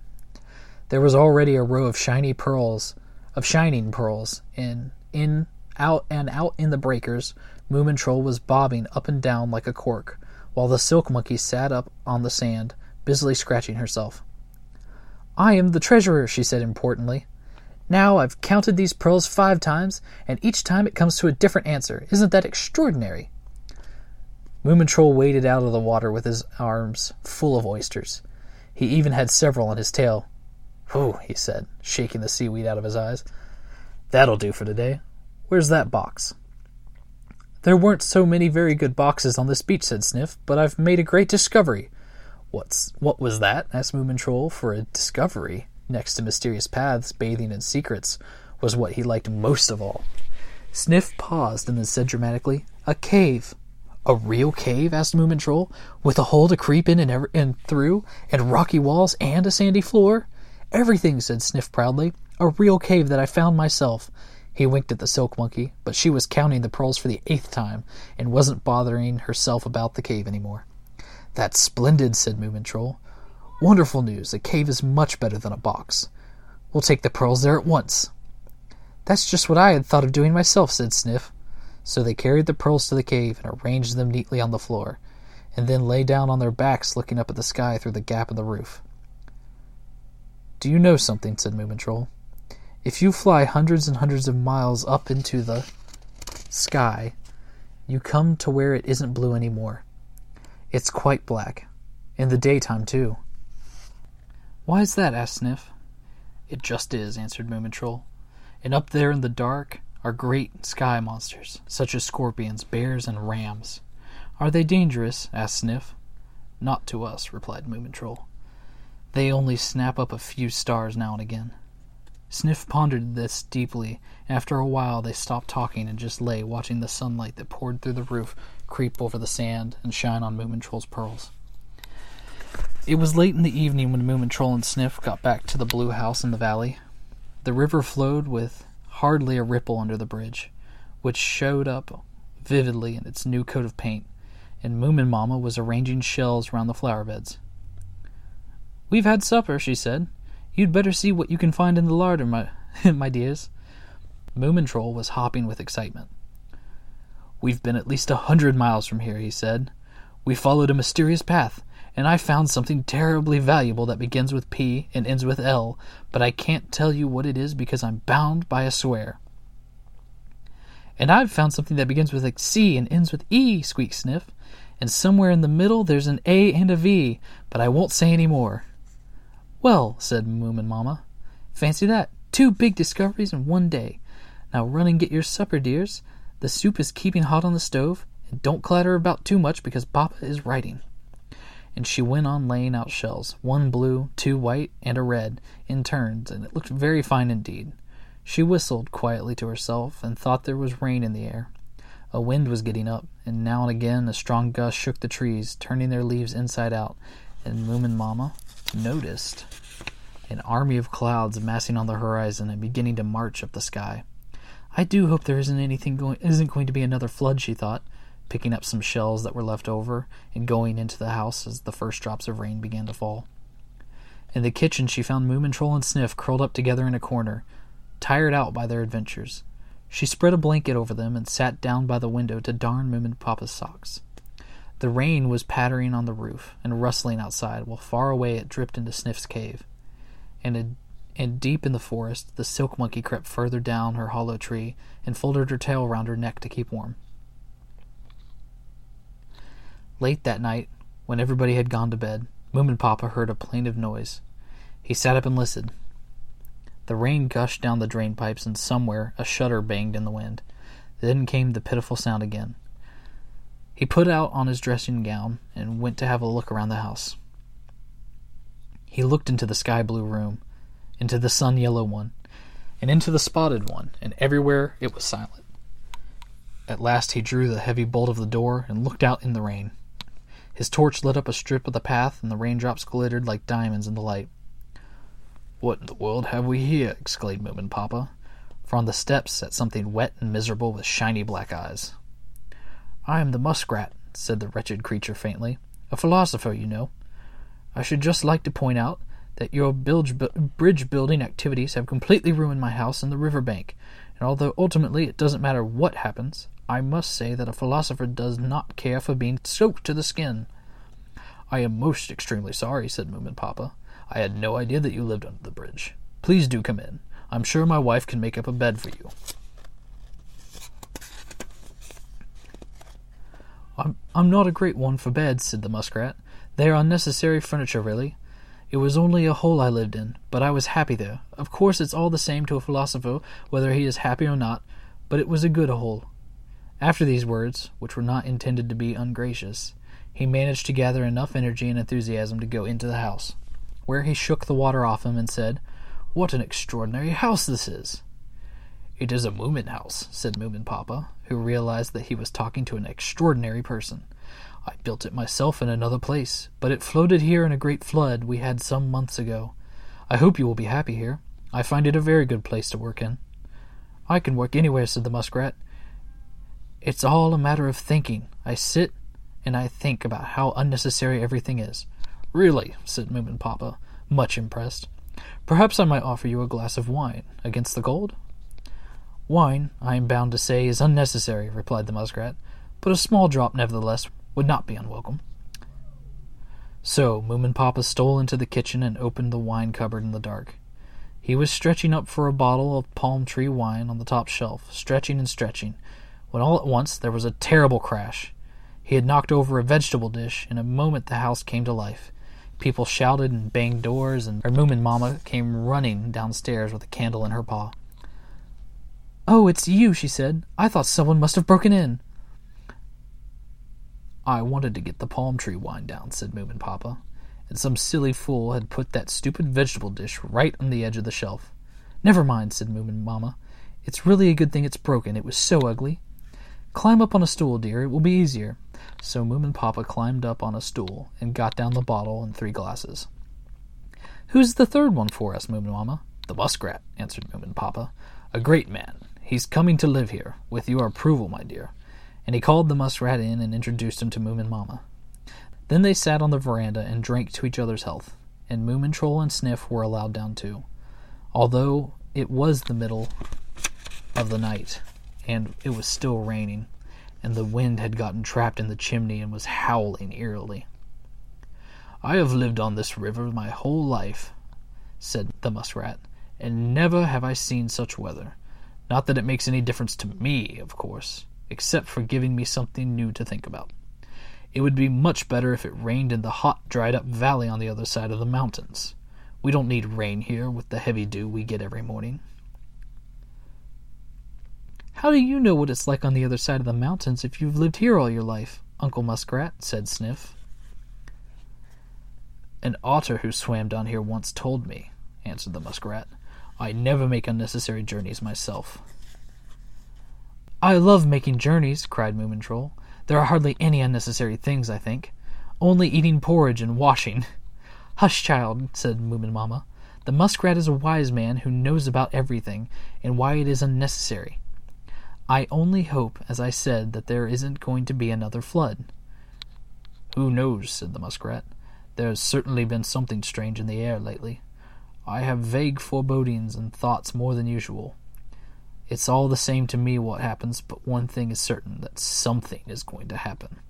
There was already a row of shiny pearls, of shining pearls, and in out and out in the breakers, Moomintroll was bobbing up and down like a cork, while the silk monkey sat up on the sand, busily scratching herself. I am the treasurer, she said importantly. Now I've counted these pearls five times, and each time it comes to a different answer. Isn't that extraordinary? Moomintroll waded out of the water with his arms full of oysters. He even had several on his tail. Whew, he said, shaking the seaweed out of his eyes. That'll do for today. Where's that box? There weren't so many very good boxes on this beach, said Sniff, but I've made a great discovery. What's what was that? asked Moomintroll, for a discovery, next to mysterious paths, bathing in secrets, was what he liked most of all. Sniff paused and then said dramatically, A cave. A real cave? asked Moomintroll, with a hole to creep in and, ever- and through, and rocky walls and a sandy floor? Everything, said Sniff proudly. A real cave that I found myself. He winked at the silk monkey, but she was counting the pearls for the eighth time and wasn't bothering herself about the cave any more. That's splendid, said Moomintroll. Wonderful news. A cave is much better than a box. We'll take the pearls there at once. That's just what I had thought of doing myself, said Sniff. So they carried the pearls to the cave and arranged them neatly on the floor, and then lay down on their backs looking up at the sky through the gap in the roof. Do you know something? said Moomintroll. If you fly hundreds and hundreds of miles up into the sky, you come to where it isn't blue anymore. It's quite black. In the daytime, too. Why is that? asked Sniff. It just is, answered Moomintroll. And up there in the dark are great sky monsters, such as scorpions, bears, and rams. Are they dangerous? asked Sniff. Not to us, replied Moomintroll. They only snap up a few stars now and again. Sniff pondered this deeply. After a while, they stopped talking and just lay watching the sunlight that poured through the roof creep over the sand and shine on Moomintroll's pearls. It was late in the evening when Moomintroll and Sniff got back to the blue house in the valley. The river flowed with hardly a ripple under the bridge, which showed up vividly in its new coat of paint, and Moomin Mamma was arranging shells round the flower beds. We've had supper, she said. You'd better see what you can find in the larder, my, my dears. Moomintroll was hopping with excitement. We've been at least a hundred miles from here, he said. We followed a mysterious path, and I found something terribly valuable that begins with P and ends with L, but I can't tell you what it is because I'm bound by a swear. And I've found something that begins with a C and ends with E, squeaked Sniff. And somewhere in the middle there's an A and a V, but I won't say any more. Well, said Moomin Mamma, fancy that. Two big discoveries in one day. Now run and get your supper, dears. The soup is keeping hot on the stove, and don't clatter about too much because Papa is writing. And she went on laying out shells, one blue, two white, and a red, in turns, and it looked very fine indeed. She whistled quietly to herself and thought there was rain in the air. A wind was getting up, and now and again a strong gust shook the trees, turning their leaves inside out, and Moomin Mamma noticed an army of clouds massing on the horizon and beginning to march up the sky. I do hope there isn't anything going isn't going to be another flood, she thought, picking up some shells that were left over and going into the house as the first drops of rain began to fall. In the kitchen she found Moomin Troll and Sniff curled up together in a corner, tired out by their adventures. She spread a blanket over them and sat down by the window to darn Moomin Papa's socks. The rain was pattering on the roof and rustling outside, while far away it dripped into Sniff's cave. And, a, and deep in the forest, the silk monkey crept further down her hollow tree and folded her tail round her neck to keep warm. Late that night, when everybody had gone to bed, Moomin Papa heard a plaintive noise. He sat up and listened. The rain gushed down the drain pipes, and somewhere a shutter banged in the wind. Then came the pitiful sound again. He put out on his dressing gown and went to have a look around the house. He looked into the sky blue room, into the sun yellow one, and into the spotted one, and everywhere it was silent. At last he drew the heavy bolt of the door and looked out in the rain. His torch lit up a strip of the path, and the raindrops glittered like diamonds in the light. What in the world have we here? exclaimed Moomin Papa, for on the steps sat something wet and miserable with shiny black eyes. I am the muskrat, said the wretched creature faintly. A philosopher, you know. I should just like to point out that your bridge building activities have completely ruined my house and the river bank, and although ultimately it doesn't matter what happens, I must say that a philosopher does not care for being soaked to the skin. I am most extremely sorry, said Moomin Papa. I had no idea that you lived under the bridge. Please do come in. I'm sure my wife can make up a bed for you. I'm, I'm not a great one for beds, said the muskrat. They are unnecessary furniture, really. It was only a hole I lived in, but I was happy there. Of course, it's all the same to a philosopher whether he is happy or not, but it was a good hole. After these words, which were not intended to be ungracious, he managed to gather enough energy and enthusiasm to go into the house, where he shook the water off him and said, What an extraordinary house this is! It is a Moomin house, said Moomin Papa, who realized that he was talking to an extraordinary person. I built it myself in another place, but it floated here in a great flood we had some months ago. I hope you will be happy here. I find it a very good place to work in. I can work anywhere, said the muskrat. It's all a matter of thinking. I sit and I think about how unnecessary everything is. Really, said Moomin Papa, much impressed. Perhaps I might offer you a glass of wine against the gold? Wine, I am bound to say, is unnecessary, replied the muskrat, but a small drop, nevertheless, would not be unwelcome. So Moomin Papa stole into the kitchen and opened the wine cupboard in the dark. He was stretching up for a bottle of palm tree wine on the top shelf, stretching and stretching, when all at once there was a terrible crash. He had knocked over a vegetable dish. In a moment the house came to life. People shouted and banged doors, and our Moomin Mamma came running downstairs with a candle in her paw. Oh, it's you, she said. I thought someone must have broken in. I wanted to get the palm tree wine down, said Moomin Papa, and some silly fool had put that stupid vegetable dish right on the edge of the shelf. Never mind, said Moomin Mamma. It's really a good thing it's broken. It was so ugly. Climb up on a stool, dear. It will be easier. So Moomin Papa climbed up on a stool and got down the bottle and three glasses. Who's the third one for us, Moomin Mama? The muskrat, answered Moomin Papa. A great man. He's coming to live here, with your approval, my dear and he called the muskrat in and introduced him to Moomin Mama. Then they sat on the veranda and drank to each other's health, and Moomin Troll and Sniff were allowed down too, although it was the middle of the night, and it was still raining, and the wind had gotten trapped in the chimney and was howling eerily. I have lived on this river my whole life, said the muskrat, and never have I seen such weather. Not that it makes any difference to me, of course, except for giving me something new to think about. It would be much better if it rained in the hot, dried up valley on the other side of the mountains. We don't need rain here with the heavy dew we get every morning. How do you know what it's like on the other side of the mountains if you've lived here all your life? Uncle Muskrat said Sniff. An otter who swam down here once told me, answered the muskrat. I never make unnecessary journeys myself. I love making journeys, cried Moomin Troll. There are hardly any unnecessary things, I think. Only eating porridge and washing. Hush, child, said Moomin Mamma. The muskrat is a wise man who knows about everything and why it is unnecessary. I only hope, as I said, that there isn't going to be another flood. Who knows, said the muskrat. There has certainly been something strange in the air lately. I have vague forebodings and thoughts more than usual. It's all the same to me what happens, but one thing is certain that something is going to happen.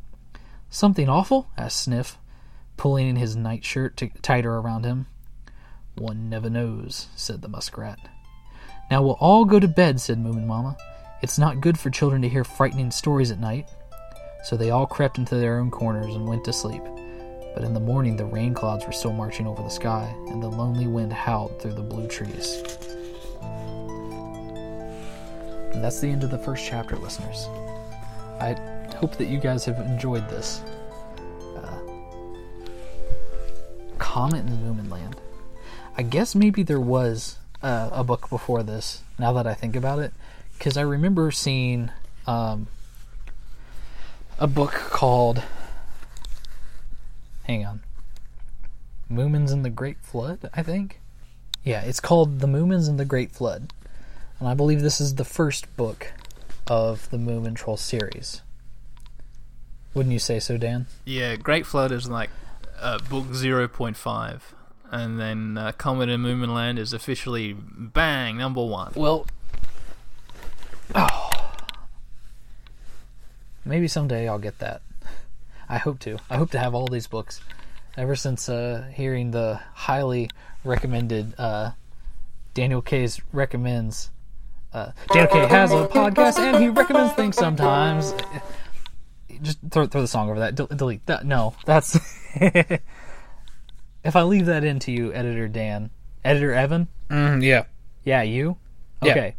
Something awful? asked Sniff, pulling in his nightshirt t- tighter around him. One never knows, said the muskrat. Now we'll all go to bed, said Moomin Mamma. It's not good for children to hear frightening stories at night. So they all crept into their own corners and went to sleep. But in the morning, the rain clouds were still marching over the sky, and the lonely wind howled through the blue trees. And that's the end of the first chapter, listeners. I hope that you guys have enjoyed this. Uh, Comet in the Moomin Land. I guess maybe there was uh, a book before this, now that I think about it, because I remember seeing um, a book called hang on. Moomins and the Great Flood, I think. Yeah, it's called The Moomins and the Great Flood. And I believe this is the first book of the Moomin Troll series. Wouldn't you say so, Dan? Yeah, Great Flood is like uh, book 0.5. And then uh, Comet in Moomin Land is officially bang, number one. Well, oh. Maybe someday I'll get that. I hope to. I hope to have all these books. Ever since uh, hearing the highly recommended uh, Daniel K's recommends. Uh, Daniel K has a podcast and he recommends things sometimes. Just throw throw the song over that. Del- delete that. No, that's. if I leave that in to you, editor Dan, editor Evan. Mm, yeah. Yeah, you. Yeah.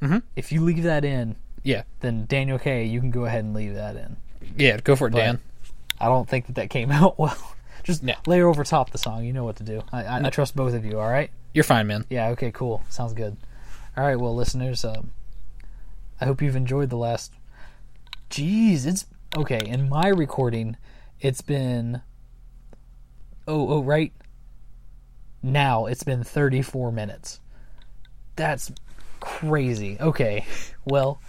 Mhm. If you leave that in, Yeah. then Daniel K, you can go ahead and leave that in. Yeah, go for it, But Dan. I don't think that that came out well. Just No. layer over top the song. You know what to do. I, I, I trust both of you. All right. You're fine, man. Yeah. Okay. Cool. Sounds good. All right. Well, listeners, um, I hope you've enjoyed the last. Jeez, it's okay. In my recording, it's been. Oh, oh, right. Now it's been 34 minutes. That's crazy. Okay. Well,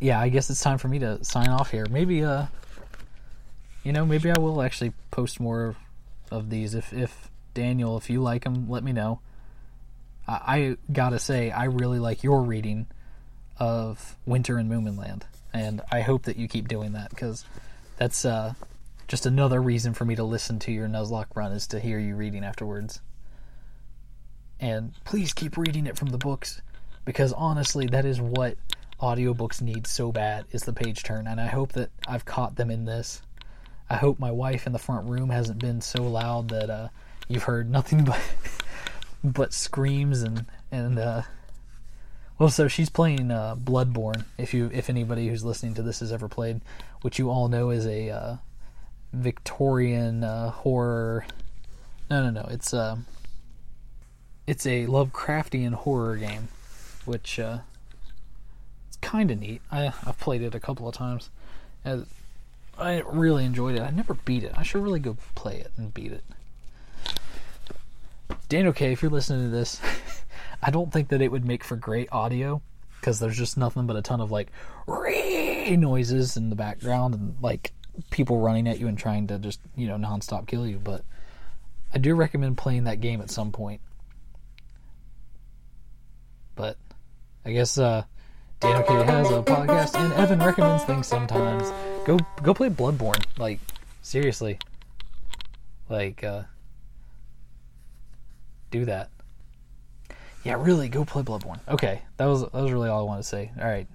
yeah, I guess it's time for me to sign off here. Maybe, uh, you know, maybe I will actually post more of these. If, if Daniel, if you like them, let me know. I, I gotta say, I really like your reading of Winter in Moomin Land, and I hope that you keep doing that because that's uh, just another reason for me to listen to your Nuzlocke run is to hear you reading afterwards. And please keep reading it from the books because honestly, that is what audiobooks need so bad is the page turn, and I hope that I've caught them in this. I hope my wife in the front room hasn't been so loud that uh, you've heard nothing but but screams and and uh, well, so she's playing uh, Bloodborne. If you if anybody who's listening to this has ever played, which you all know is a uh, Victorian uh, horror. No, no, no. It's uh, it's a Lovecraftian horror game, which uh, it's kind of neat. I I've played it a couple of times. And I really enjoyed it. I never beat it. I should really go play it and beat it. Daniel K, if you're listening to this, I don't think that it would make for great audio because there's just nothing but a ton of like noises in the background and like people running at you and trying to just you know nonstop kill you. But I do recommend playing that game at some point. But I guess uh, Daniel K has a podcast and Evan recommends things sometimes. Go go play Bloodborne. Like seriously. Like uh do that. Yeah, really, go play Bloodborne. Okay, that was that was really all I wanted to say. All right,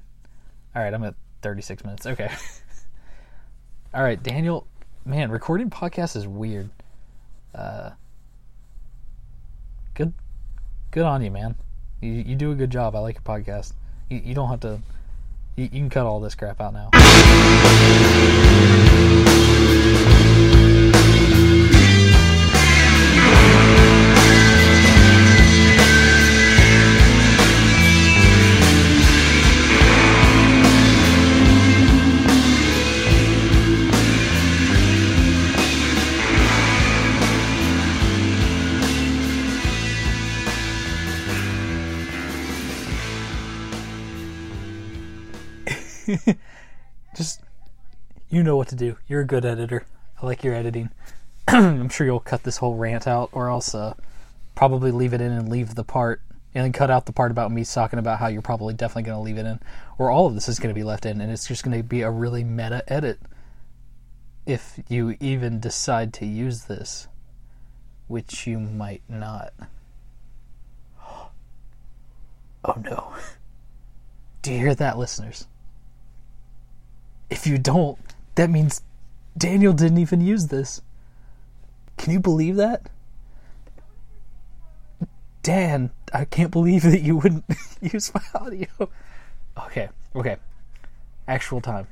all right, I'm at 36 minutes. Okay. all right, Daniel. Man, recording podcasts is weird. Uh, good, good on you, man. You you do a good job. I like your podcast. You you don't have to. You, you can cut all this crap out now. Just you know what to do. You're a good editor. I like your editing. I'm sure you'll cut this whole rant out, or else uh, probably leave it in and leave the part, and then cut out the part about me talking about how you're probably definitely going to leave it in, or all of this is going to be left in, and it's just going to be a really meta edit. If you even decide to use this, which you might not. Oh no. Do you hear that, listeners? If you don't, that means Daniel didn't even use this. Can you believe that? Dan, I can't believe that you wouldn't use my audio. Okay, okay. Actual time.